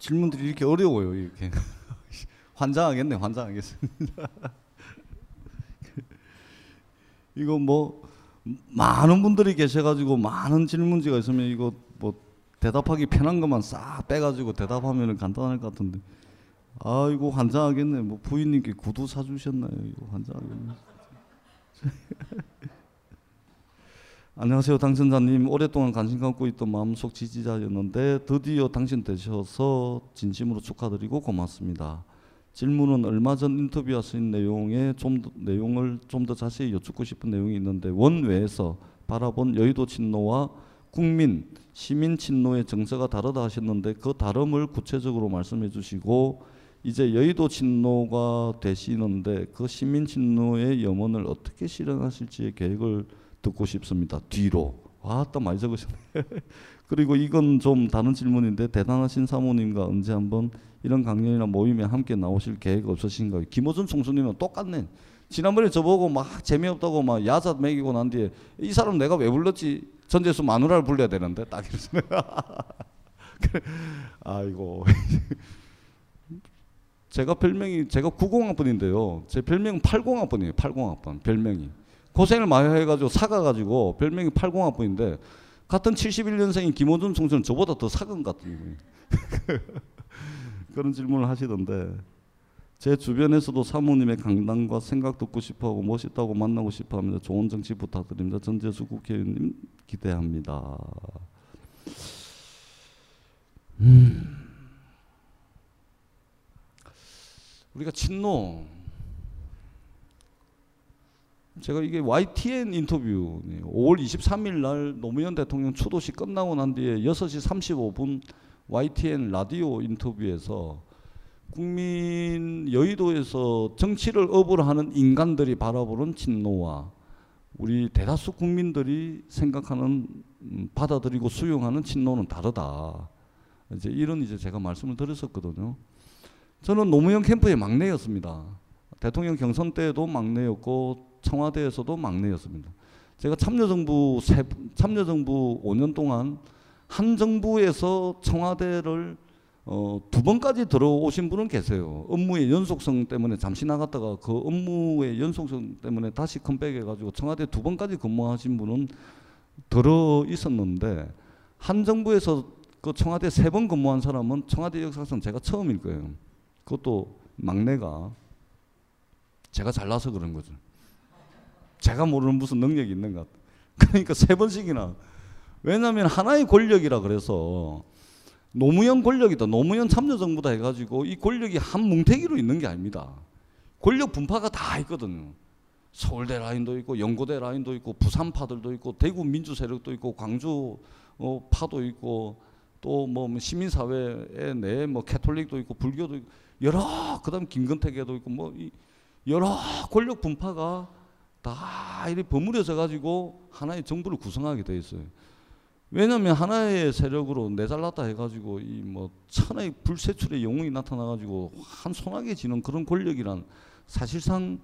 질문들이 이렇게 어려워요, 이렇게. [laughs] 환장하겠네, 환장하겠습니다. [laughs] 이거 뭐 많은 분들이 계셔가지고 많은 질문지가 있으면 이거 뭐 대답하기 편한 것만 싹 빼가지고 대답하면 간단할 것 같은데 아 이거 환장하겠네 뭐 부인님께 구두 사주셨나요 이거 환장하겠네 안녕하세요, 당선자님. 오랫동안 관심 갖고 있던 마음속 지지자였는데 드디어 당선되셔서 진심으로 축하드리고 고맙습니다. 질문은 얼마 전 인터뷰와 쓰인 내용에 좀 더, 내용을 좀 더 자세히 여쭙고 싶은 내용이 있는데 원외에서 바라본 여의도 친노와 국민 시민 친노의 정서가 다르다 하셨는데 그 다름을 구체적으로 말씀해 주시고 이제 여의도 친노가 되시는데 그 시민 친노의 염원을 어떻게 실현하실지의 계획을 듣고 싶습니다. 뒤로. 와또 많이 적으셨네. [laughs] 그리고 이건 좀 다른 질문인데 대단하신 사모님과 언제 한번 이런 강연이나 모임에 함께 나오실 계획 없으신가요? 김호준 총수님은 똑같네. 지난번에 저보고 막 재미없다고 막 야자 먹이고 난 뒤에 이 사람 내가 왜 불렀지? 전재수 마누라를 불러야 되는데 딱 이러시네. [laughs] 아이고. [laughs] 제가 별명이 제가 90학번인데요. 제 별명은 80학번이에요. 80학번 별명이. 고생을 많이 해가지고 사가가지고 별명이 80학번인데 같은 71년생인 김호준 총수는 저보다 더 사근 같은 거예요. [laughs] 그런 질문을 하시던데 제 주변에서도 사모님의 강단과 생각 듣고 싶어하고 멋있다고 만나고 싶어합니다. 좋은 정치 부탁드립니다. 전재수 국회의원님 기대합니다. 음. 우리가 친노 제가 이게 YTN 인터뷰 5월 23일 날 노무현 대통령 추도식 끝나고 난 뒤에 6시 35분 YTN 라디오 인터뷰에서 국민 여의도에서 정치를 업을 하는 인간들이 바라보는 친노와 우리 대다수 국민들이 생각하는 음, 받아들이고 수용하는 친노는 다르다. 이제 이런 이제 제가 말씀을 드렸었거든요. 저는 노무현 캠프의 막내였습니다. 대통령 경선 때도 막내였고 청와대에서도 막내였습니다. 제가 참여정부 세, 참여정부 5년 동안 한 정부에서 청와대를 어, 두 번까지 들어오신 분은 계세요. 업무의 연속성 때문에 잠시 나갔다가 그 업무의 연속성 때문에 다시 컴백해가지고 청와대 두 번까지 근무하신 분은 들어 있었는데 한 정부에서 그 청와대 세 번 근무한 사람은 청와대 역사상 제가 처음일 거예요. 그것도 막내가 제가 잘나서 그런 거죠. 제가 모르는 무슨 능력이 있는 것. [laughs] 그러니까 세 번씩이나. 왜냐하면 하나의 권력이라 그래서 노무현 권력이다. 노무현 참여정부다 해가지고 이 권력이 한 뭉태기로 있는 게 아닙니다. 권력 분파가 다 있거든요. 서울대 라인도 있고 영고대 라인도 있고 부산파들도 있고 대구 민주 세력도 있고 광주 어, 파도 있고 또 뭐 시민사회에 내뭐 캐톨릭도 있고 불교도 있고 여러 그다음 김건택에도 있고 뭐 여러 권력 분파가 다 이리 버무려져 가지고 하나의 정부를 구성하게 돼 있어요. 왜냐하면 하나의 세력으로 내잘났다 해가지고 이 뭐 천하의 불세출의 영웅이 나타나가지고 한 손아귀 지는 그런 권력이란 사실상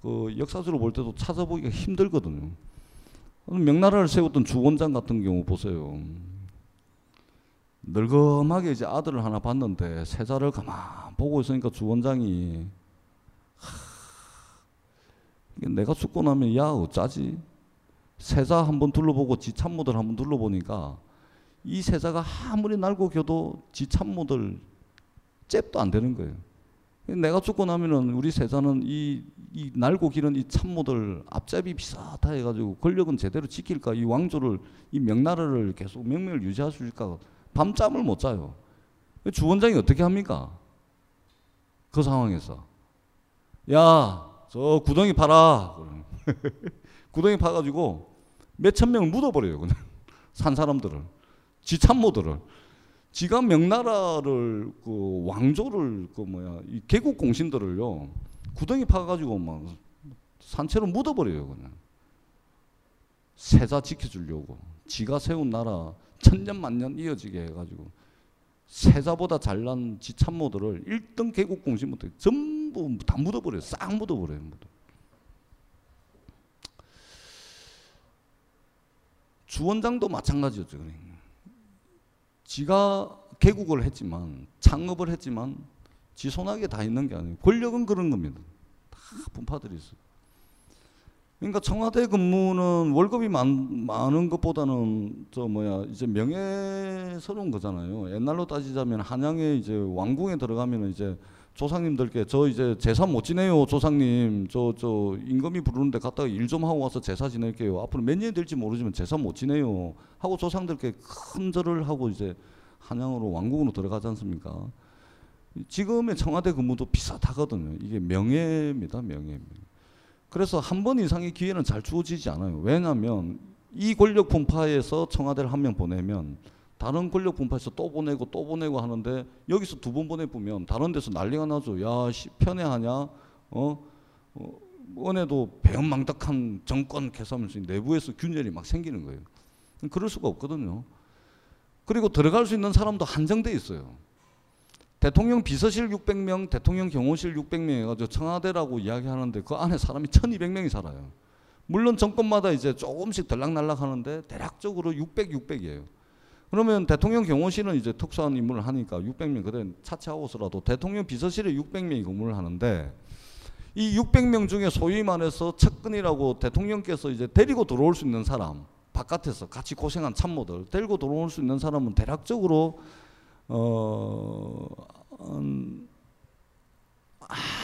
그 역사적으로 볼 때도 찾아보기가 힘들거든요. 명나라를 세웠던 주원장 같은 경우 보세요. 늙음하게 이제 아들을 하나 봤는데 세자를 가만 보고 있으니까 주원장이 내가 죽고 나면 야 어쩌지? 세자 한번 둘러보고 지 참모들 한번 둘러보니까 이 세자가 아무리 날고 겨도 지 참모들 잽도 안 되는 거예요. 내가 죽고 나면은 우리 세자는 이, 이 날고 기는 이 참모들 앞잡이 비슷하다 해가지고 권력은 제대로 지킬까 이 왕조를 이 명나라를 계속 명명을 유지할 수 있을까 밤잠을 못 자요. 주원장이 어떻게 합니까? 그 상황에서 야 저 구덩이 파라. [laughs] 구덩이 파가지고 몇 천 명을 묻어버려요. 그냥 산 사람들을. 지 참모들을. 지가 명나라를 그 왕조를 그 뭐야 이 개국 공신들을요 구덩이 파가지고 막 산채로 묻어버려요 그냥 세자 지켜주려고 지가 세운 나라 천년 만년 이어지게 해가지고 세자보다 잘난 지 참모들을 1등 개국 공신부터 전 부 다 묻어버려요. 싹 묻어버려요. 묻어. 주원장도 마찬가지였죠. 지가 개국을 했지만 창업을 했지만 지 손아귀에 다 있는 게 아니에요. 권력은 그런 겁니다. 다 분파들이 있어요. 그러니까 청와대 근무는 월급이 많, 많은 것보다는 저 뭐야 이제 명예스러운 거잖아요. 옛날로 따지자면 한양에 이제 왕궁에 들어가면 이제 조상님들께 저 이제 제사 못 지내요 조상님 저 저 임금이 부르는데 갔다가 일 좀 하고 와서 제사 지낼게요. 앞으로 몇 년이 될지 모르지만 제사 못 지내요 하고 조상들께 큰 절을 하고 이제 한양으로 왕궁으로 들어가지 않습니까? 지금의 청와대 근무도 비슷하거든요. 이게 명예입니다, 명예. 그래서 한 번 이상의 기회는 잘 주어지지 않아요. 왜냐하면 이 권력 분파에서 청와대를 한 명 보내면 다른 권력 분파에서 또 보내고 또 보내고 하는데 여기서 두 번 보내보면 다른 데서 난리가 나죠. 야, 씨, 편애하냐? 어? 어 은혜도 배은망덕한 정권 개선하면서 내부에서 균열이 막 생기는 거예요. 그럴 수가 없거든요. 그리고 들어갈 수 있는 사람도 한정돼 있어요. 대통령 비서실 600명, 대통령 경호실 600명 해가지고 청와대라고 이야기하는데 그 안에 사람이 1200명이 살아요. 물론 정권마다 이제 조금씩 들락날락 하는데 대략적으로 600, 600이에요. 그러면 대통령 경호실은 이제 특수한 임무를 하니까 600명 그대 차치하고서라도 대통령 비서실에 600명이 근무를 하는데 이 600명 중에 소위 말해서 측근이라고 대통령께서 이제 데리고 들어올 수 있는 사람 바깥에서 같이 고생한 참모들 데리고 들어올 수 있는 사람은 대략적으로 어 음,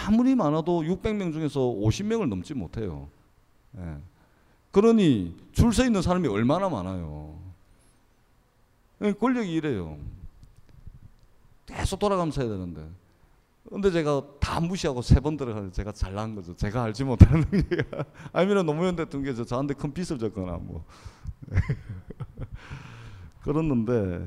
아무리 많아도 600명 중에서 50명을 넘지 못해요. 예. 그러니 줄 서 있는 사람이 얼마나 많아요. 예, 권력이 이래요. 계속 돌아가면서 해야 되는데. 근데 제가 다 무시하고 세 번 들어가서 제가 잘난 거죠. 제가 알지 못하는 [laughs] 게. 아니면 노무현 대통령께서 저한테 큰 빚을 졌거나 뭐. [laughs] 그랬는데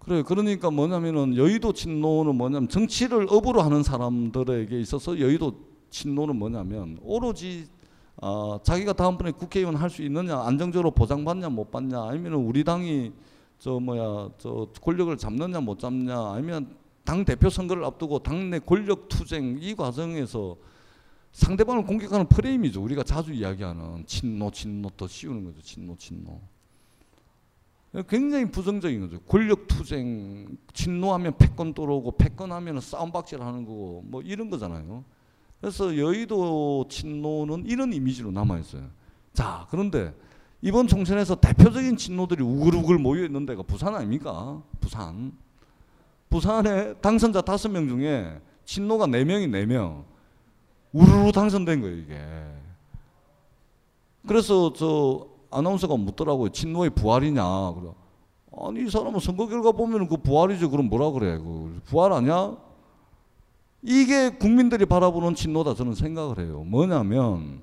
그래 그러니까 뭐냐면은 여의도 친노는 뭐냐면 정치를 업으로 하는 사람들에게 있어서 여의도 친노는 뭐냐면 오로지 어, 자기가 다음번에 국회의원 할 수 있느냐 안정적으로 보장받냐 못 받냐 아니면 우리 당이 저 뭐야 저 권력을 잡느냐 못 잡냐 아니면 당 대표 선거를 앞두고 당내 권력 투쟁 이 과정에서 상대방을 공격하는 프레임이죠 우리가 자주 이야기하는 친노 친노 더 씌우는 거죠 친노 친노 굉장히 부정적인 거죠. 권력 투쟁, 친노하면 패권 들어오고 패권하면 싸움박질 하는 거고 뭐 이런 거잖아요. 그래서 여의도 친노는 이런 이미지로 남아 있어요. 자, 그런데 이번 총선에서 대표적인 친노들이 우글우글 모여 있는 데가 부산 아닙니까? 부산. 부산에 당선자 다섯 명 중에 친노가 네 명이 네 명. 우르르 당선된 거예요, 이게. 그래서 저 아나운서가 묻더라고요. 친노의 부활이냐. 그래. 아니 이 사람은 선거 결과 보면 그 부활이죠. 그럼 뭐라 그래? 그 부활 아니야? 이게 국민들이 바라보는 친노다 저는 생각을 해요. 뭐냐면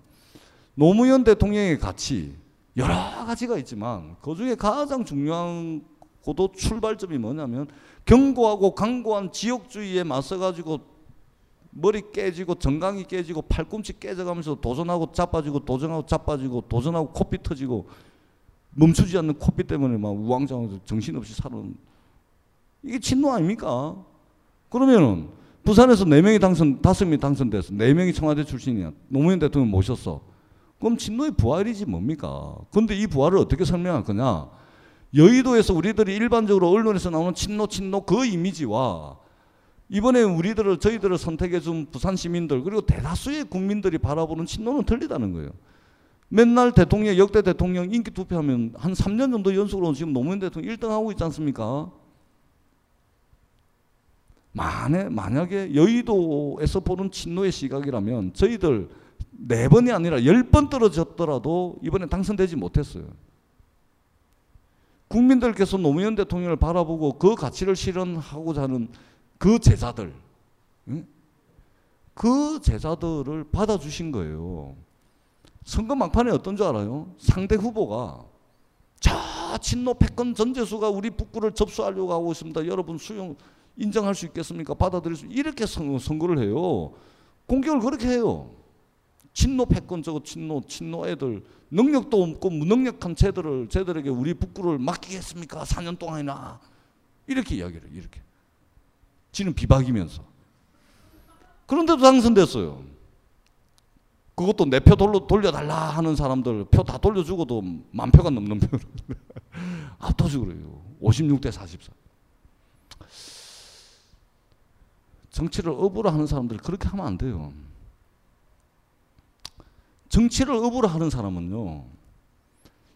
노무현 대통령의 가치 여러 가지가 있지만 그 중에 가장 중요한 고도 출발점이 뭐냐면 견고하고 강고한 지역주의에 맞서가지고 머리 깨지고 정강이 깨지고 팔꿈치 깨져가면서 도전하고 자빠지고 도전하고 자빠지고 도전하고 코피 터지고 멈추지 않는 코피 때문에 막 우왕좌왕 정신없이 사는 이게 친노 아닙니까? 그러면은 부산에서 네 명이 당선 다섯 명이 당선돼서 네 명이 청와대 출신이야 노무현 대통령 모셨어. 그럼 친노의 부활이지 뭡니까? 근데 이 부활을 어떻게 설명할 거냐? 여의도에서 우리들이 일반적으로 언론에서 나오는 친노 친노 그 이미지와 이번에 우리들을 저희들을 선택해 준 부산 시민들 그리고 대다수의 국민들이 바라보는 친노는 틀리다는 거예요. 맨날 대통령 역대 대통령 인기 투표하면 한 3년 정도 연속으로 지금 노무현 대통령 1등 하고 있지 않습니까? 만에 만약에 여의도에서 보는 친노의 시각이라면 저희들 네 번이 아니라 열 번 떨어졌더라도 이번에 당선되지 못했어요. 국민들께서 노무현 대통령을 바라보고 그 가치를 실현하고자 하는 그 제자들, 그 제자들을 받아주신 거예요. 선거 막판에 어떤 줄 알아요? 상대 후보가 자 친노 패권 전재수가 우리 북구를 접수하려고 하고 있습니다. 여러분 수용 인정할 수 있겠습니까? 받아들일 수 이렇게 선거를 해요. 공격을 그렇게 해요. 친노 패권 저거 친노 친노 애들 능력도 없고 무능력한 쟤들을 쟤들에게 우리 북구를 맡기겠습니까? 4년 동안이나 이렇게 이야기를 이렇게. 지는 비박이면서. 그런데도 당선됐어요. 그것도 내 표 돌려, 돌려달라 하는 사람들 표 다 돌려주고도 만 표가 넘는 표를 [laughs] 압도적으로 해요. 56대 44. 정치를 업으로 하는 사람들 그렇게 하면 안 돼요. 정치를 업으로 하는 사람은요.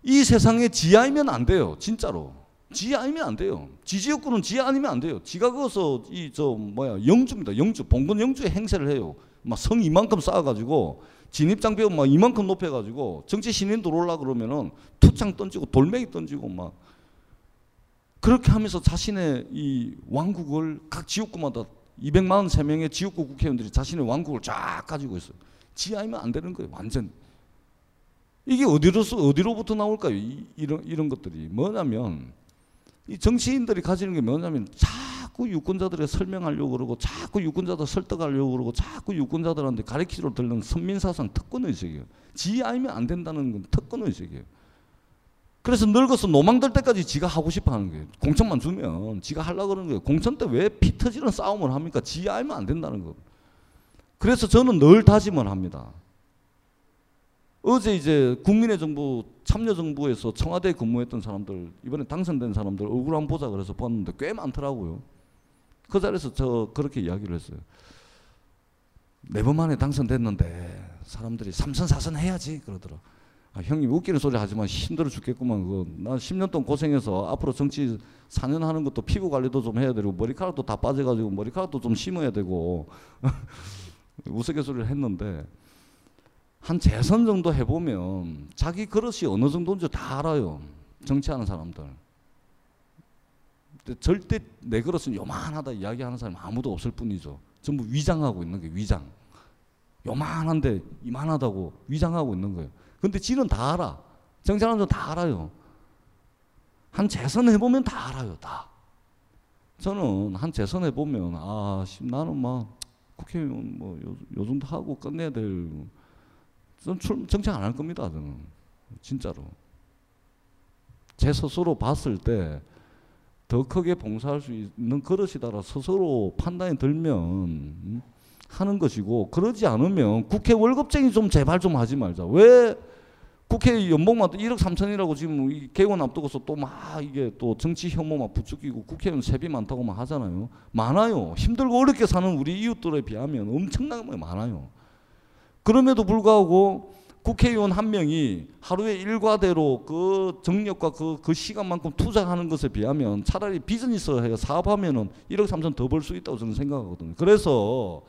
이 세상에 지하이면 안 돼요. 진짜로. 지 아니면 안 돼요. 지지역구는 지 아니면 안 돼요. 지가 거기서 이 저 뭐야 영주입니다. 영주 봉건 영주의 행세를 해요. 막 성 이만큼 쌓아가지고 진입 장벽 막 이만큼 높여가지고 정치 신인 들어올라 그러면은 투창 던지고 돌멩이 던지고 막 그렇게 하면서 자신의 이 왕국을 각 지역구마다 243명의 지역구 국회의원들이 자신의 왕국을 쫙 가지고 있어요. 지 아니면 안 되는 거예요. 완전. 이게 어디로서 어디로부터 나올까요? 이, 이런 이런 것들이 뭐냐면 이 정치인들이 가지는 게 뭐냐면 자꾸 유권자들에 설명하려고 그러고 자꾸 유권자들 설득하려고 그러고 자꾸 유권자들한테 가르치려 들는 선민사상 특권 의식이에요. 지 아니면 안 된다는 건 특권 의식이에요. 그래서 늙어서 노망 들 때까지 지가 하고 싶어 하는 거예요. 공천만 주면 지가 하려고 그러는 거예요. 공천 때 왜 피 터지는 싸움을 합니까? 지 알면 안 된다는 거. 그래서 저는 늘 다짐을 합니다. 어제 이제 국민의 정부 참여 정부에서 청와대에 근무했던 사람들 이번에 당선된 사람들 얼굴 한번 보자 그래서 봤는데 꽤 많더라고요. 그 자리에서 저 그렇게 이야기를 했어요. 네 번 만에 당선됐는데 사람들이 삼선 사선 해야지 그러더라. 아, 형님 웃기는 소리 하지만 힘들어 죽겠구만 그거. 난 10년 동안 고생해서 앞으로 정치 4년 하는 것도 피부 관리도 좀 해야 되고 머리카락도 다 빠져가지고 머리카락도 좀 심어야 되고 [laughs] 우스갯소리를 했는데 한 재선 정도 해보면 자기 그릇이 어느 정도인지 다 알아요. 정치하는 사람들. 절대 내 그릇은 요만하다 이야기하는 사람 아무도 없을 뿐이죠. 전부 위장하고 있는 게 위장. 요만한데 이만하다고 위장하고 있는 거예요. 근데 지는 다 알아. 정치하는 다 알아요. 한 재선 해보면 다 알아요. 다. 저는 한 재선 해보면 아 나는 막 국회의원 뭐 요, 요 정도 하고 끝내야 될 저는 출, 정책 안 할 겁니다. 저는 진짜로 제 스스로 봤을 때 더 크게 봉사할 수 있는 그릇이다라 스스로 판단이 들면 음, 하는 것이고 그러지 않으면 국회 월급쟁이 좀 제발 좀 하지 말자. 왜 국회 연봉만 1억 3천이라고 지금 이 개원 앞두고서 또 막 이게 또 정치 혐오 막 부추기고 국회의원 세비 많다고 막 하잖아요. 많아요. 힘들고 어렵게 사는 우리 이웃들에 비하면 엄청나게 많아요. 그럼에도 불구하고 국회의원 한 명이 하루에 일과대로 그 정력과 그, 그 시간만큼 투자하는 것에 비하면 차라리 비즈니스 해서 사업하면은 1억 3천 더 벌 수 있다고 저는 생각하거든요. 그래서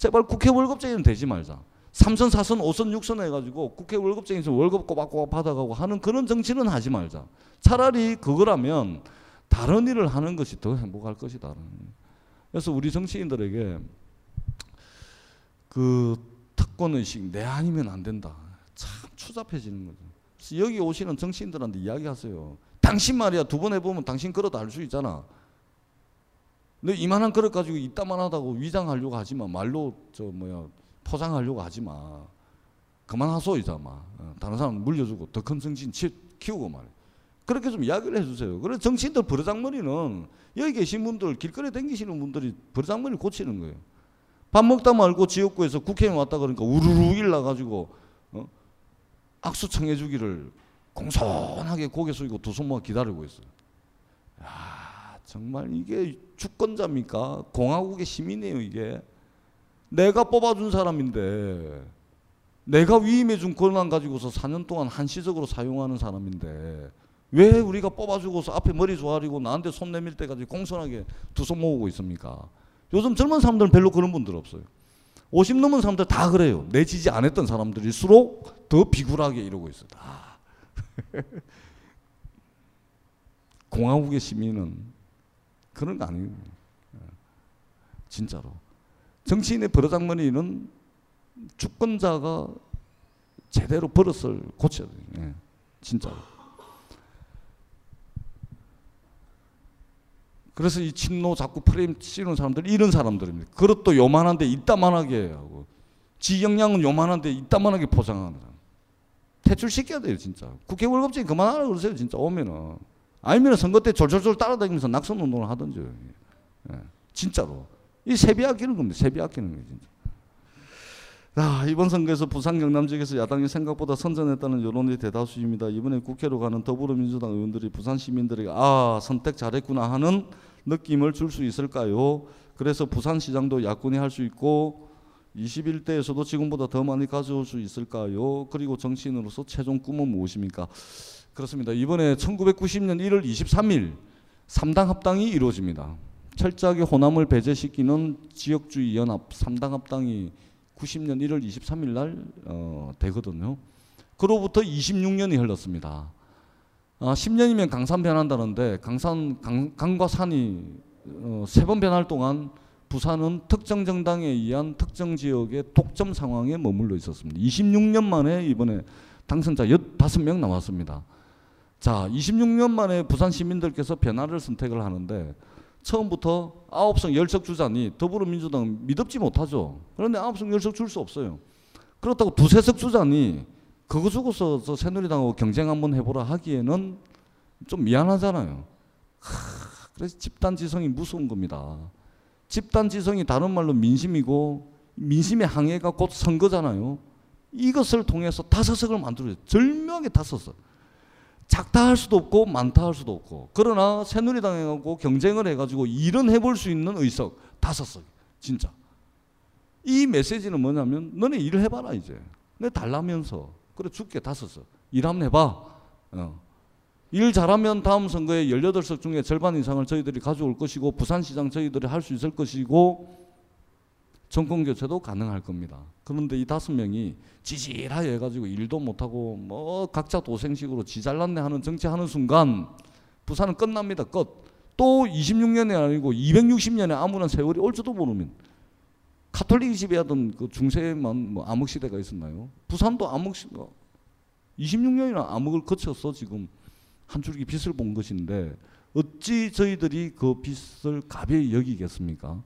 제발 국회 월급쟁이는 되지 말자. 3선, 4선, 5선, 6선 해가지고 국회 월급쟁이에서 월급 꼬박꼬박 받아가고 하는 그런 정치는 하지 말자. 차라리 그거라면 다른 일을 하는 것이 더 행복할 것이다. 그래서 우리 정치인들에게 그 특권의식 내 아니면 안 된다. 참 추잡해지는 거죠. 여기 오시는 정치인들한테 이야기하세요. 당신 말이야 두 번 해보면 당신 그릇 알수 있잖아. 너 이만한 그릇 가지고 이따만하다고 위장하려고 하지 마. 말로 저 뭐야 포장하려고 하지 마. 그만하소 이제 마. 어, 다른 사람 물려주고 더 큰 정치인 키우고 말이야. 그렇게 좀 이야기를 해주세요. 그래 정치인들 버르장머리는 여기 계신 분들 길거리 댕기시는 분들이 버르장머리 고치는 거예요. 밥 먹다 말고 지역구에서 국회의원 왔다 그러니까 우르르 일나가지고 어? 악수 청해주기를 공손하게 고개 숙이고 두 손 모아 기다리고 있어요. 야, 정말 이게 주권자입니까? 공화국의 시민이에요 이게. 내가 뽑아준 사람인데 내가 위임해준 권한 가지고서 4년 동안 한시적으로 사용하는 사람인데 왜 우리가 뽑아주고서 앞에 머리 조아리고 나한테 손 내밀 때까지 공손하게 두 손 모으고 있습니까? 요즘 젊은 사람들은 별로 그런 분들 없어요. 50 넘은 사람들 다 그래요. 내 지지 안 했던 사람들일수록 더 비굴하게 이러고 있어요. 다. [laughs] 공화국의 시민은 그런 거 아니에요. 진짜로. 정치인의 버르장머리는 주권자가 제대로 버릇을 고쳐야 돼요. 예, 진짜로. 그래서 이 친노 자꾸 프레임 씌우는 사람들 이런 사람들입니다. 그릇도 요만한데 이따만하게 하고 지 역량은 요만한데 이따만하게 포장하는 사람. 퇴출시켜야 돼요 진짜. 국회 월급쟁이 그만하라 그러세요 진짜 오면은. 아니면 선거 때 졸졸졸 따라다니면서 낙선 운동을 하든지. 예, 진짜로. 이 세비 아끼는 겁니다. 세비 아끼는 거예요 진짜. 아, 이번 선거에서 부산 경남 지역에서 야당이 생각보다 선전했다는 여론이 대다수입니다. 이번에 국회로 가는 더불어민주당 의원들이 부산 시민들에게 아 선택 잘했구나 하는 느낌을 줄 수 있을까요? 그래서 부산시장도 야권이 할 수 있고 21대에서도 지금보다 더 많이 가져올 수 있을까요? 그리고 정치인으로서 최종 꿈은 무엇입니까? 그렇습니다. 이번에 1990년 1월 23일 3당 합당이 이루어집니다. 철저하게 호남을 배제시키는 지역주의 연합 3당 합당이 90년 1월 23일 날 어, 되거든요. 그로부터 26년이 흘렀습니다. 아, 10년이면 강산 변한다는데 강산 강, 강과 산이 어, 세번 변할 동안 부산은 특정 정당에 의한 특정 지역의 독점 상황에 머물러 있었습니다. 26년 만에 이번에 당선자 15명 나왔습니다. 자, 26년 만에 부산 시민들께서 변화를 선택을 하는데 처음부터 아홉성 열석 주자니 더불어민주당 믿업지 못하죠. 그런데 아홉성 열석 줄 수 없어요. 그렇다고 두세 석 주자니 그거 주고서 저 새누리당하고 경쟁 한번 해보라 하기에는 좀 미안하잖아요. 하, 그래서 집단 지성이 무서운 겁니다. 집단 지성이 다른 말로 민심이고 민심의 항해가 곧 선거잖아요. 이것을 통해서 다섯 석을 만들어요. 절묘하게 다섯 석. 작다 할 수도 없고 많다 할 수도 없고. 그러나 새누리당하고 경쟁을 해가지고 일은 해볼 수 있는 의석 다섯 석 진짜. 이 메시지는 뭐냐면 너네 일을 해봐라 이제. 내 달라면서. 그래 줄게 다섯 석일 한번 해봐. 어. 일 잘하면 다음 선거에 18석 중에 절반 이상을 저희들이 가져올 것이고 부산시장 저희들이 할 수 있을 것이고 정권 교체도 가능할 겁니다. 그런데 이 다섯 명이 지질하게 해가지고 일도 못하고 뭐 각자 도생식으로 지잘났네 하는 정치하는 순간 부산은 끝납니다. 끝. 또 26년이 아니고 260년에 아무런 세월이 올지도 모르면 카톨릭 지배하던 그 중세만 뭐 암흑 시대가 있었나요? 부산도 암흑 시 26년이나 암흑을 거쳐서 지금 한 줄기 빛을 본 것인데 어찌 저희들이 그 빛을 가벼이 여기겠습니까?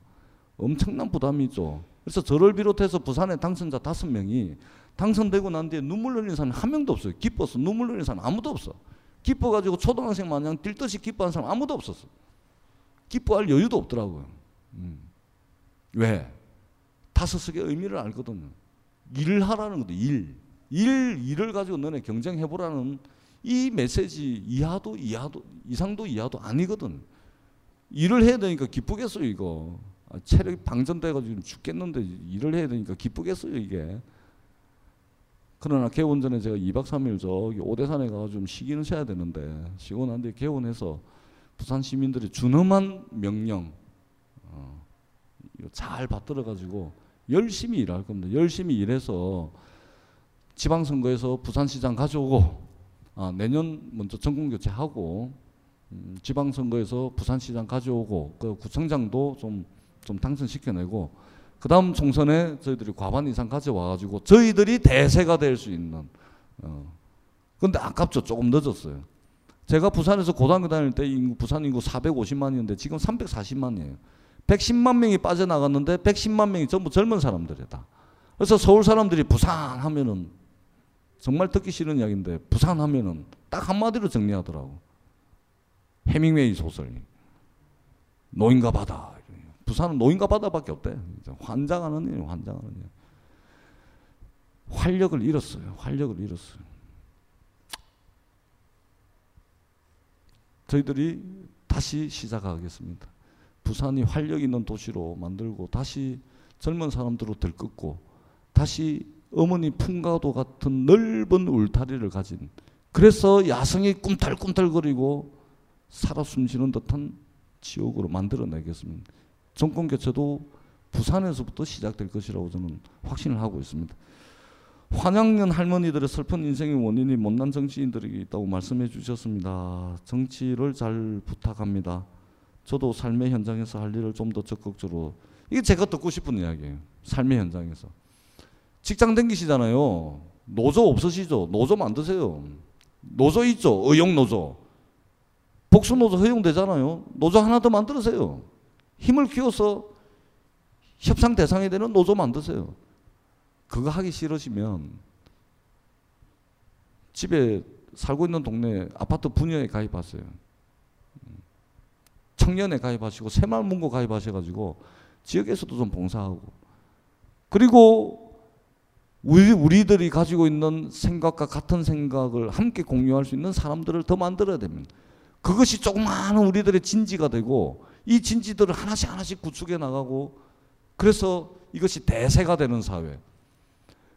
엄청난 부담이죠. 그래서 저를 비롯해서 부산의 당선자 다섯 명이 당선되고 난 뒤에 눈물 흘리는 사람 한 명도 없어요. 기뻐서 눈물 흘리는 사람 아무도 없어. 기뻐가지고 초등학생 마냥 뛸 듯이 기뻐하는 사람 아무도 없었어. 기뻐할 여유도 없더라고요. 음. 왜? 다섯 석의 의미를 알거든요. 일을 하라는 것도 일. 일, 일을 가지고 너네 경쟁해보라는 이 메시지 이하도 이하도 이상도 이하도 아니거든. 일을 해야 되니까 기쁘겠어요 이거. 아, 체력이 방전돼가지고 죽겠는데 일을 해야 되니까 기쁘겠어요 이게. 그러나 개원 전에 제가 2박 3일 저기 오대산에 가서 좀 쉬기는 쉬어야 되는데 쉬고 난 뒤에 개원해서 부산 시민들이 준엄한 명령 어, 잘 받들어가지고 열심히 일할 겁니다. 열심히 일해서 지방선거에서 부산시장 가져오고 아, 내년 먼저 정권 교체하고 음, 지방선거에서 부산시장 가져오고 그 구청장도 좀, 좀 당선시켜내고 그 다음 총선에 저희들이 과반 이상 가져와가지고 저희들이 대세가 될 수 있는 어. 근데 아깝죠 조금 늦었어요 제가 부산에서 고등학교 다닐 때 인구, 부산 인구 450만이었는데 지금 340만이에요 110만 명이 빠져나갔는데 110만 명이 전부 젊은 사람들이다 그래서 서울 사람들이 부산 하면은 정말 듣기 싫은 이야기인데 부산 하면은 딱 한마디로 정리하더라고. 해밍웨이 소설. 노인과 바다. 부산은 노인과 바다밖에 없대. 환장하는 일, 환장하는 일. 활력을 잃었어요. 활력을 잃었어요. 저희들이 다시 시작하겠습니다. 부산이 활력 있는 도시로 만들고 다시 젊은 사람들로 들끓고 다시 어머니 풍가도 같은 넓은 울타리를 가진 그래서 야성이 꿈틀꿈틀거리고 살아 숨쉬는 듯한 지옥으로 만들어내겠습니다. 정권 교체도 부산에서부터 시작될 것이라고 저는 확신을 하고 있습니다. 환양년 할머니들의 슬픈 인생의 원인이 못난 정치인들에게 있다고 말씀해 주셨습니다. 정치를 잘 부탁합니다. 저도 삶의 현장에서 할 일을 좀 더 적극적으로 이게 제가 듣고 싶은 이야기예요. 삶의 현장에서. 직장 댕기시잖아요. 노조 없으시죠? 노조 만드세요. 노조 있죠? 의용 노조. 복수 노조 허용되잖아요. 노조 하나 더 만들으세요. 힘을 키워서 협상 대상이 되는 노조 만드세요. 그거 하기 싫으시면 집에 살고 있는 동네 아파트 분야에 가입하세요. 청년에 가입하시고 새마을문고 가입하셔가지고 지역에서도 좀 봉사하고 그리고 우리, 우리들이 가지고 있는 생각과 같은 생각을 함께 공유할 수 있는 사람들을 더 만들어야 됩니다. 그것이 조그마한 우리들의 진지가 되고 이 진지들을 하나씩 하나씩 구축해 나가고 그래서 이것이 대세가 되는 사회.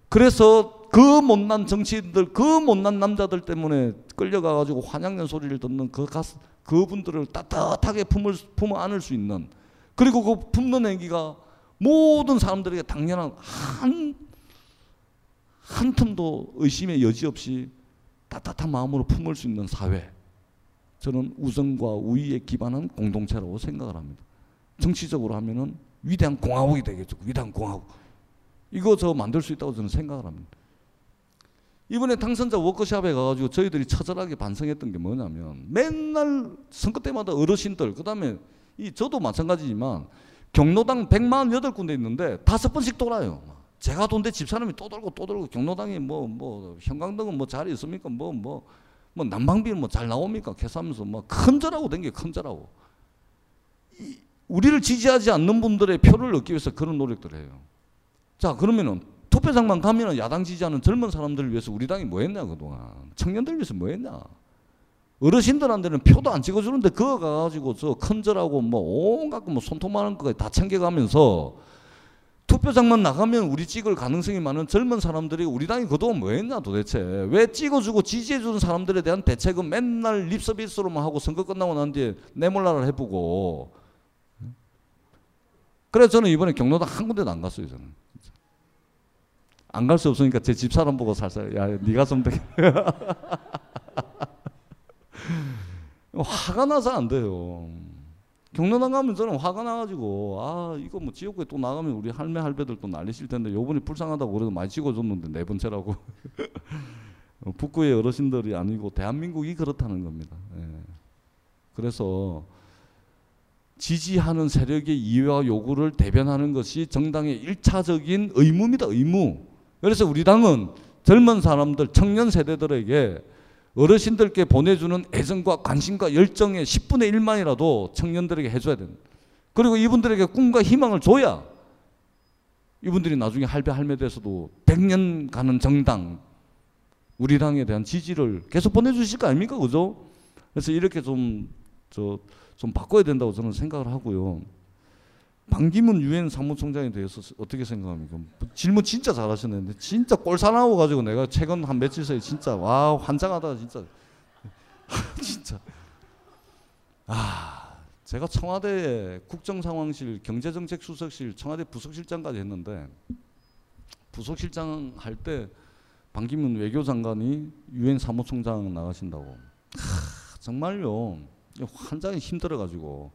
그래서 그 못난 정치인들, 그 못난 남자들 때문에 끌려가 가지고 환양연 소리를 듣는 그 가스, 그분들을 따뜻하게 품을 품어 안을 수 있는 그리고 그 품는 행기가 모든 사람들에게 당연한 한, 한 틈도 의심의 여지 없이 따뜻한 마음으로 품을 수 있는 사회. 저는 우정과 우위에 기반한 공동체라고 생각을 합니다. 정치적으로 하면은 위대한 공화국이 되겠죠. 위대한 공화국. 이거 저 만들 수 있다고 저는 생각을 합니다. 이번에 당선자 워크숍에 가가지고 저희들이 처절하게 반성했던 게 뭐냐면 맨날 선거 때마다 어르신들 그다음에 이 저도 마찬가지지만 경로당 148군데 있는데 다섯 번씩 돌아요. 제가 돈데 집사람이 또 돌고 또 돌고 경로당이 뭐 뭐 형광등은 뭐잘 있습니까? 뭐뭐 뭐 난방비는 뭐 잘 나옵니까? 계산하면서 뭐 큰절하고 댕겨 큰절하고 우리를 지지하지 않는 분들의 표를 얻기 위해서 그런 노력들을 해요. 자 그러면은 투표장만 가면은 야당 지지하는 젊은 사람들을 위해서 우리 당이 뭐 했냐 그동안 청년들 위해서 뭐 했냐 어르신들한테는 표도 안 찍어주는데 그거 가가지고 저 큰절하고 뭐 온갖 뭐 손톱만한 거까지 다 챙겨가면서 투표장만 나가면 우리 찍을 가능성이 많은 젊은 사람들이 우리 당이 그동안 뭐 했냐 도대체? 왜 찍어주고 지지해주는 사람들에 대한 대책은 맨날 립서비스로만 하고 선거 끝나고 난 뒤에 내몰라를 해보고. 그래서 저는 이번에 경로당 한 군데도 안 갔어요 저는. 안 갈 수 없으니까 제 집사람 보고 살살 야좀 되게 [laughs] 화가 나서 안 돼요. 경로당 가면 저는 화가 나가지고 아 이거 뭐 지역구에 또 나가면 우리 할매 할배들 또 난리칠 텐데 요번에 불쌍하다고 그래도 많이 찍어줬는데 네 번째라고 [laughs] 북구의 어르신들이 아니고 대한민국이 그렇다는 겁니다. 예. 그래서 지지하는 세력의 이해와 요구를 대변하는 것이 정당의 일차적인 의무입니다. 의무. 그래서 우리 당은 젊은 사람들, 청년 세대들에게 어르신들께 보내주는 애정과 관심과 열정의 10분의 1만이라도 청년들에게 해줘야 됩니다. 그리고 이분들에게 꿈과 희망을 줘야 이분들이 나중에 할배 할매 돼서도 100년 가는 정당 우리 당에 대한 지지를 계속 보내주실 거 아닙니까? 그죠? 그래서 이렇게 좀, 저, 좀 바꿔야 된다고 저는 생각을 하고요. 반기문 유엔 사무총장에 대해서 어떻게 생각합니까? 질문 진짜 잘하셨는데 진짜 꼴사나워 가지고 내가 최근 한 며칠 사이 진짜 와 환장하다 진짜. [laughs] 진짜. 아 제가 청와대 국정상황실 경제정책 수석실 청와대 부속실장까지 했는데 부속실장 할 때 반기문 외교장관이 유엔 사무총장 나가신다고. 하, 정말요. 환장이 힘들어 가지고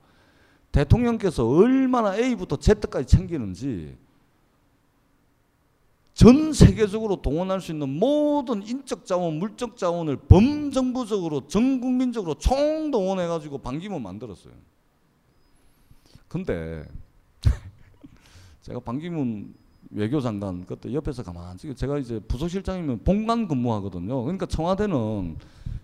대통령께서 얼마나 A부터 Z까지 챙기는지 전 세계적으로 동원할 수 있는 모든 인적 자원, 물적 자원을 범정부적으로 전 국민적으로 총동원해 가지고 반기문 만들었어요. 근데 [laughs] 제가 반기문 외교 장관 그때 옆에서 가만히 제가 이제 부서실장이면 본관 근무하거든요. 그러니까 청와대는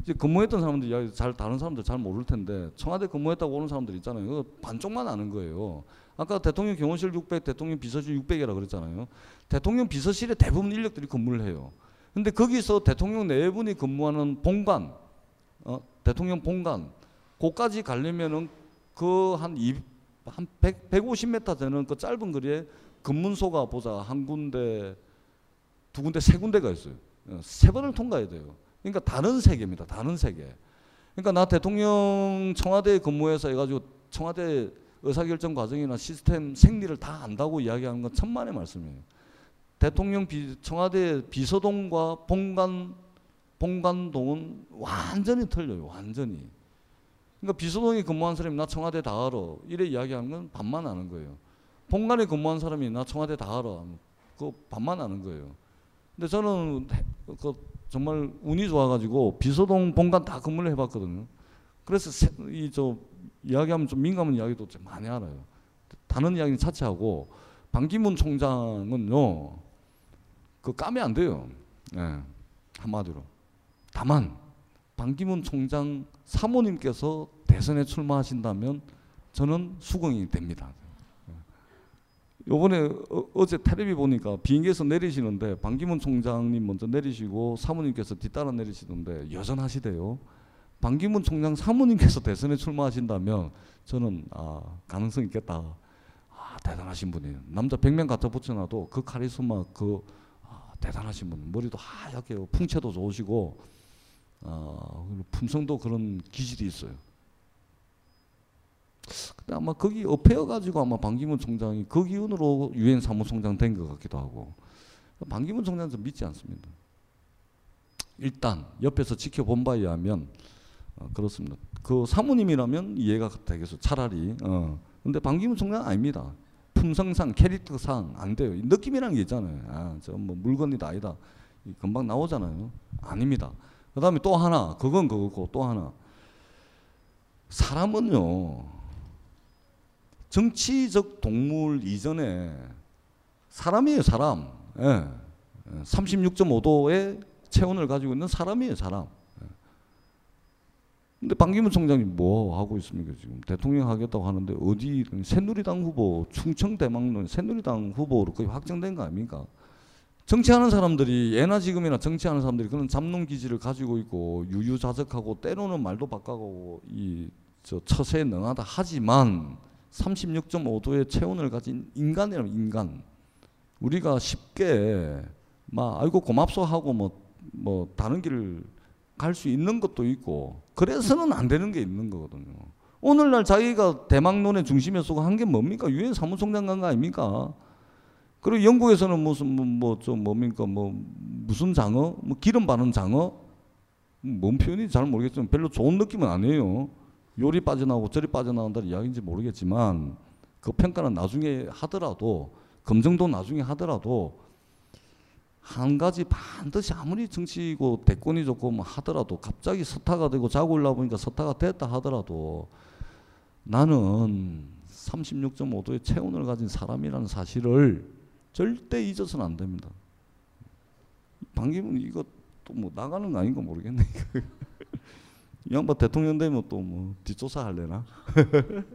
이제 근무했던 사람들이 잘 다른 사람들 잘 모를 텐데 청와대 근무했다고 오는 사람들 있잖아요. 반쪽만 아는 거예요. 아까 대통령 경호실 600, 대통령 비서실 600이라 그랬잖아요. 대통령 비서실에 대부분 인력들이 근무를 해요. 근데 거기서 대통령 네 분이 근무하는 본관, 어, 대통령 본관, 거까지 가려면은 그한 한 100, 150m 되는 그 짧은 거리에 근문소가 보자 한 군데, 두 군데, 세 군데가 있어요. 어, 세 번을 통과해야 돼요. 그러니까 다른 세계입니다. 다른 세계. 그러니까 나 대통령 청와대 근무해서 해가지고 청와대 의사결정 과정이나 시스템 생리를 다 안다고 이야기하는 건 천만의 말씀이에요. 대통령 비, 청와대 비서동과 본관 본관동은 완전히 틀려요. 완전히. 그러니까 비서동에 근무한 사람이 나 청와대 다 알아. 이래 이야기하는 건 반만 아는 거예요. 본관에 근무한 사람이 나 청와대 다 알아. 그 반만 아는 거예요. 근데 저는 그 정말 운이 좋아가지고 비서동 본관 다 근무를 해봤거든요. 그래서 이 저 이야기하면 좀 민감한 이야기도 좀 많이 알아요. 다른 이야기는 차치하고 반기문 총장은요 그 까면 안 돼요. 네, 한마디로. 다만 반기문 총장 사모님께서 대선에 출마하신다면 저는 수긍이 됩니다. 요번에 어, 제 텔레비 보니까 비행기에서 내리시는데 반기문 총장님 먼저 내리시고 사모님께서 뒤따라 내리시던데 여전하시대요. 반기문 총장 사모님께서 대선에 출마하신다면 저는 아, 가능성 있겠다. 아, 대단하신 분이에요. 남자 100명 갖다 붙여놔도 그 카리스마 그 아, 대단하신 분. 머리도 하얗게 풍채도 좋으시고 어, 품성도 그런 기질이 있어요. 근데 아마 거기 업해어 가지고 아마 반기문 총장이 그 기운으로 유엔 사무총장 된 것 같기도 하고 반기문 총장은 좀 믿지 않습니다. 일단 옆에서 지켜본 바에 의하면 어, 그렇습니다. 그 사모님이라면 이해가 되겠어. 차라리. 어. 근데 반기문 총장 아닙니다. 품성상 캐릭터상 안 돼요. 느낌이라는 게 있잖아요. 아, 저뭐 물건이다 아니다. 금방 나오잖아요. 아닙니다. 그다음에 또 하나, 그건 그거고 또 하나. 사람은요. 정치적 동물 이전에 사람이에요, 사람. 예. 36.5도의 체온을 가지고 있는 사람이에요, 사람. 근데 반기문 총장이 뭐 하고 있습니까 지금 대통령 하겠다고 하는데 어디 새누리당 후보 충청 대망론 새누리당 후보로 거의 확정된 거 아닙니까? 정치하는 사람들이 예나 지금이나 정치하는 사람들이 그런 잡놈 기질을 가지고 있고 유유자적하고 때로는 말도 바꿔고 이 저 처세에 능하다 하지만 36.5도의 체온을 가진 인간이라면 인간 우리가 쉽게 막 아이고 고맙소 하고 뭐뭐 뭐 다른 길을 갈 수 있는 것도 있고 그래서는 안 되는 게 있는 거거든요. 오늘날 자기가 대망론의 중심에 서고 한 게 뭡니까? 유엔 사무총장 간거 아닙니까? 그리고 영국에서는 무슨 뭐좀 뭐 뭡니까 뭐 무슨 장어 뭐 기름 바른 장어 뭔 표현인지 잘 모르겠지만 별로 좋은 느낌은 아니에요. 요리 빠져나오고 저리 빠져나온다는 이야기인지 모르겠지만 그 평가는 나중에 하더라도 검증도 나중에 하더라도 한 가지 반드시 아무리 정치고 대권이 좋고 뭐 하더라도 갑자기 서타가 되고 자고 올라 보니까 서타가 됐다 하더라도 나는 36.5도의 체온을 가진 사람이라는 사실을 절대 잊어서는 안 됩니다. 반기문 이거 또 뭐 나가는 거 아닌가 모르겠네. [laughs] 이 양반 대통령 되면 또 뭐 뒷조사 할래나? [laughs]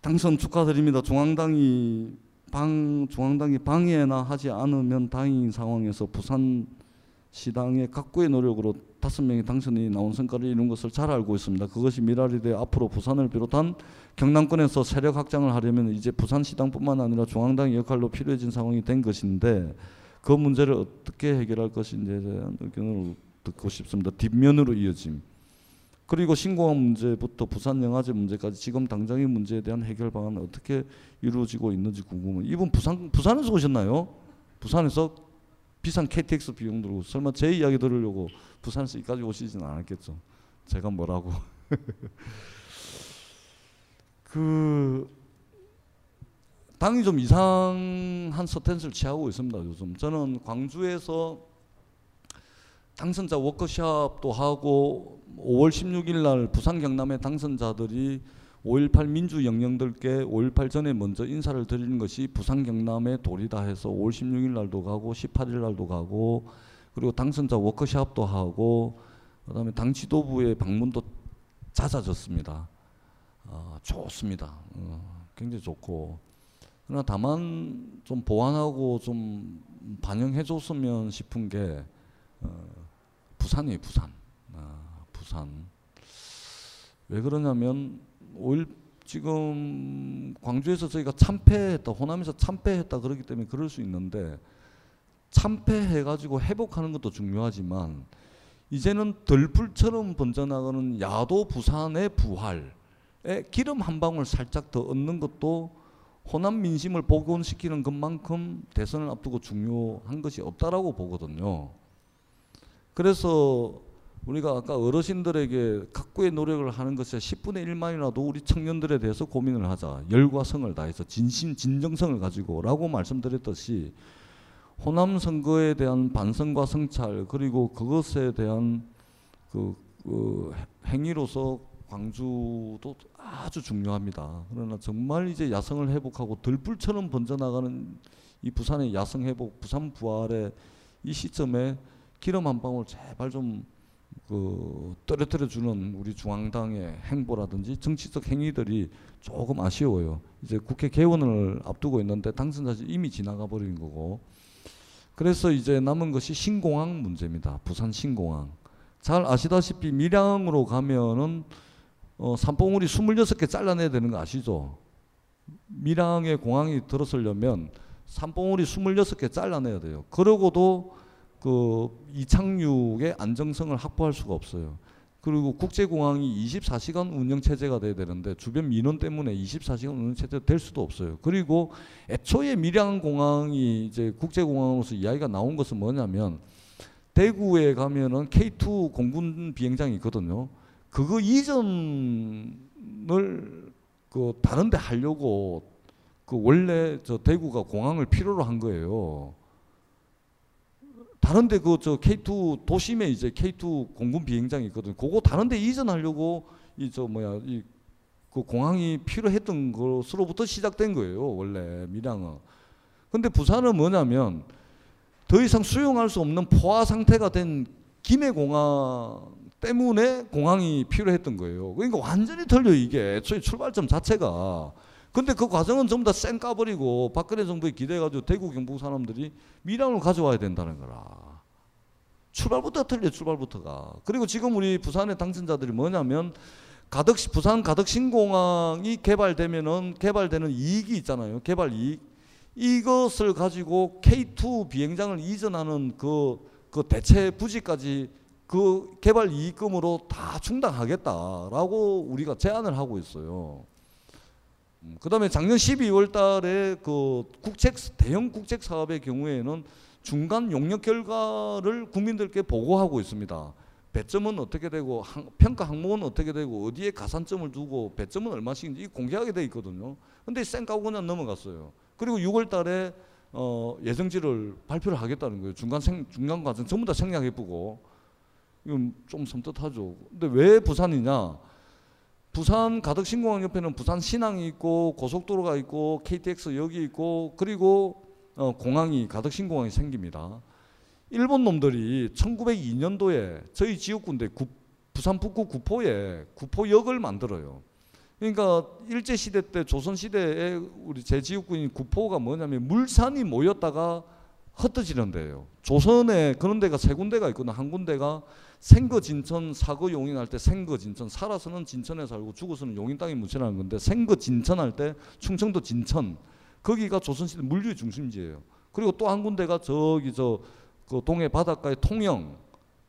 당선 축하드립니다. 중앙당이 방 중앙당이 방해나 하지 않으면 다행인 상황에서 부산 시당의 각고의 노력으로 다섯 명의 당선인이 나온 성과를 이룬 것을 잘 알고 있습니다. 그것이 미랄이 돼 앞으로 부산을 비롯한 경남권에서 세력 확장을 하려면 이제 부산 시당뿐만 아니라 중앙당의 역할로 필요해진 상황이 된 것인데 그 문제를 어떻게 해결할 것인지에 대한 의견을 듣고 싶습니다. 뒷면으로 이어짐. 그리고 신공항 문제부터 부산 영화제 문제까지 지금 당장의 문제에 대한 해결 방안은 어떻게 이루어지고 있는지 궁금해요. 이분 부산 부산에서 오셨나요? 부산에서 비싼 KTX 비용 들고 설마 제 이야기 들으려고 부산에서 이까지 오시지는 않았겠죠. 제가 뭐라고. [laughs] 그 당이 좀 이상한 스탠스를 취하고 있습니다. 요즘 저는 광주에서 당선자 워크숍도 하고 5월 16일 날 부산 경남의 당선자들이 5.18 민주 영령들께 5.18 전에 먼저 인사를 드리는 것이 부산 경남의 도리다 해서 5월 16일 날도 가고 18일 날도 가고 그리고 당선자 워크숍도 하고 그다음에 당 지도부의 방문도 잦아졌습니다. 어, 좋습니다. 어, 굉장히 좋고 그러나 다만 좀 보완하고 좀 반영해 줬으면 싶은 게 어, 부산이에요, 부산. 아, 부산. 왜 그러냐면 5일 지금 광주에서 저희가 참패했다, 호남에서 참패했다 그러기 때문에 그럴 수 있는데 참패해 가지고 회복하는 것도 중요하지만 이제는 들불처럼 번져나가는 야도 부산의 부활에 기름 한 방울 살짝 더 얻는 것도 호남 민심을 복원시키는 것만큼 대선을 앞두고 중요한 것이 없다라고 보거든요. 그래서 우리가 아까 어르신들에게 각고의 노력을 하는 것에 10분의 1만이라도 우리 청년들에 대해서 고민을 하자. 열과 성을 다해서 진심 진정성을 가지고라고 말씀드렸듯이 호남 선거에 대한 반성과 성찰 그리고 그것에 대한 그, 그 행위로서 광주도 아주 중요합니다. 그러나 정말 이제 야성을 회복하고 들불처럼 번져나가는 이 부산의 야성 회복, 부산 부활의 이 시점에 기름 한 방울 제발 좀 그 떨어뜨려 주는 우리 중앙당의 행보라든지 정치적 행위들이 조금 아쉬워요. 이제 국회 개원을 앞두고 있는데 당선자지 이미 지나가 버린 거고. 그래서 이제 남은 것이 신공항 문제입니다. 부산 신공항. 잘 아시다시피 밀양으로 가면은 어, 산봉우리 26개 잘라내야 되는 거 아시죠? 밀양의 공항이 들어서려면 산봉우리 26개 잘라내야 돼요. 그러고도 그 이착륙의 안정성을 확보할 수가 없어요. 그리고 국제공항이 24시간 운영 체제가 돼야 되는데 주변 민원 때문에 24시간 운영 체제 될 수도 없어요. 그리고 애초에 밀양공항이 이제 국제공항으로서 이야기가 나온 것은 뭐냐면 대구에 가면은 K2 공군 비행장이 있거든요. 그거 이전을 그 다른 데 하려고 그 원래 저 대구가 공항을 필요로 한 거예요. 다른데 그 저 K2 도심에 이제 K2 공군 비행장이 있거든요. 그거 다른데 이전하려고 이 저 뭐야 이 그 공항이 필요했던 것으로부터 시작된 거예요. 원래 밀양은. 근데 부산은 뭐냐면 더 이상 수용할 수 없는 포화 상태가 된 김해 공항 때문에 공항이 필요했던 거예요. 그러니까 완전히 틀려 이게 애초에 출발점 자체가. 근데 그 과정은 전부 다 쌩 까버리고 박근혜 정부에 기대가지고 대구 경북 사람들이 밀양을 가져와야 된다는 거라. 출발부터 틀려 출발부터가. 그리고 지금 우리 부산의 당선자들이 뭐냐면 가덕 부산 가덕 신공항이 개발되면은 개발되는 이익이 있잖아요. 개발 이익. 이것을 가지고 K2 비행장을 이전하는 그, 그 대체 부지까지 그 개발 이익금으로 다 충당하겠다라고 우리가 제안을 하고 있어요. 음, 그 다음에 작년 12월 달에 그 국책, 대형 국책 사업의 경우에는 중간 용역 결과를 국민들께 보고하고 있습니다. 배점은 어떻게 되고 평가 항목은 어떻게 되고 어디에 가산점을 두고 배점은 얼마씩인지 공개하게 돼 있거든요. 근데 쌩까고 그냥 넘어갔어요. 그리고 6월 달에 어, 예정지를 발표를 하겠다는 거예요. 중간 생, 중간 과정 전부 다 생략해 보고 이건 좀 섬뜩하죠. 근데 왜 부산이냐? 부산 가덕신공항 옆에는 부산 신항이 있고 고속도로가 있고 KTX 역이 있고 그리고 어, 공항이 가덕신공항이 생깁니다. 일본 놈들이 1902년도에 저희 지역군데 구, 부산 북구 구포에 구포역을 만들어요. 그러니까 일제 시대 때 조선 시대에 우리 제 지역군인 구포가 뭐냐면 물산이 모였다가 흩어지는 데예요. 조선에 그런 데가 세 군데가 있거든. 한 군데가 생거 진천 사거 용인 할 때 생거 진천 살아서는 진천에 살고 죽어서는 용인 땅에 묻혀나는 건데 생거 진천 할 때 충청도 진천 거기가 조선시대 물류의 중심지예요. 그리고 또 한 군데가 저기 저 그 동해 바닷가의 통영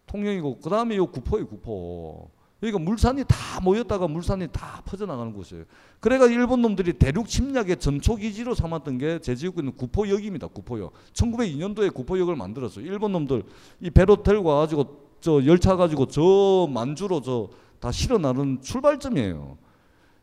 통영이고 그 다음에 요 구포예요 구포. 그러니까 물산이 다 모였다가 물산이 다 퍼져나가는 곳이에요. 그래가 일본 놈들이 대륙 침략의 전초 기지로 삼았던 게 제 지역구 있는 구포역입니다. 구포역. 1902년도에 구포역을 만들었어요. 일본 놈들 이 배로 들고 가지고 저 열차 가지고 저 만주로 저 다 실어 나른 출발점이에요.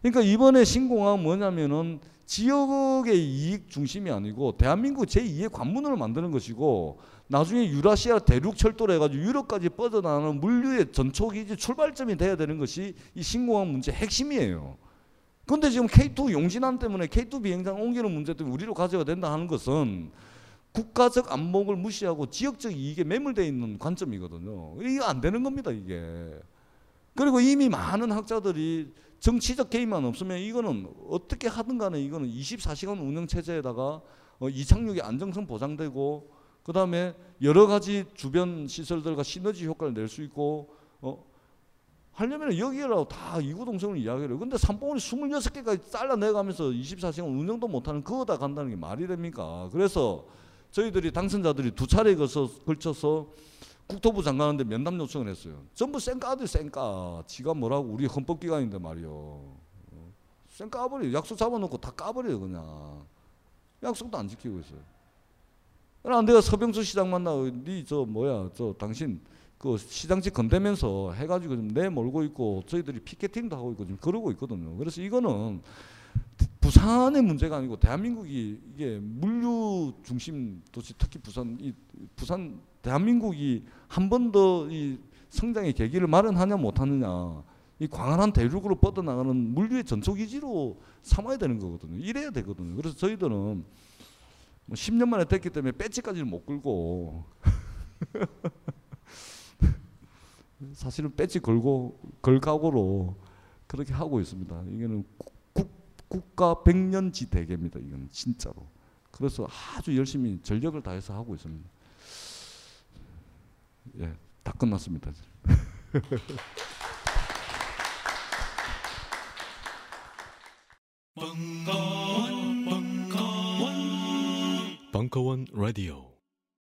그러니까 이번에 신공항 뭐냐면은 지역의 이익 중심이 아니고 대한민국 제2의 관문을 만드는 것이고 나중에 유라시아 대륙 철도를 해가지고 유럽까지 뻗어나가는 물류의 전초기지 출발점이 돼야 되는 것이 이 신공항 문제 핵심이에요. 그런데 지금 K2 용진함 때문에 K2 비행장 옮기는 문제 때문에 우리로 가져야 된다 하는 것은 국가적 안목을 무시하고 지역적 이익에 매몰되어 있는 관점이거든요. 이게 안 되는 겁니다, 이게. 그리고 이미 많은 학자들이 정치적 개입만 없으면 이거는 어떻게 하든 간에 이거는 24시간 운영 체제에다가 어, 이착륙의 안정성 보장되고 그 다음에 여러 가지 주변 시설들과 시너지 효과를 낼 수 있고 어, 하려면 여기라도 다 이구동성을 이야기를. 근데 삼봉을 26개까지 잘라내가면서 24시간 운영도 못하는 그거다 간다는 게 말이 됩니까? 그래서 저희들이 당선자들이 두 차례에 걸쳐서 국토부 장관한테 면담 요청을 했어요. 전부 쌩까들 쌩까. 지가 뭐라고 우리 헌법기관인데 말이요. 쌩까버려. 약속 잡아놓고 다 까버려요 그냥. 약속도 안 지키고 있어요. 그러나 내가 서병수 시장 만나 니저 뭐야 저 당신 그 시장직 건대면서 해가지고 좀 내몰고 있고 저희들이 피켓팅도 하고 있고 지금 그러고 있거든요. 그래서 이거는 부산의 문제가 아니고 대한민국이 이게 물류 중심 도시 특히 부산 이 부산 대한민국이 한 번 더 이 성장의 계기를 마련하냐 못하느냐 이 광활한 대륙으로 뻗어나가는 물류의 전초기지로 삼아야 되는 거거든요. 이래야 되거든요. 그래서 저희들은 뭐 10년 만에 됐기 때문에 배지까지는 못 끌고 [laughs] 사실은 배지 걸고 걸 각오로 그렇게 하고 있습니다. 이게는 국가 백년지 대계입니다. 이건 진짜로. 그래서 아주 열심히 전력을 다해서 하고 있습니다. 예, 다 끝났습니다. [laughs] 벙커원, 벙커원, 벙커원 라디오.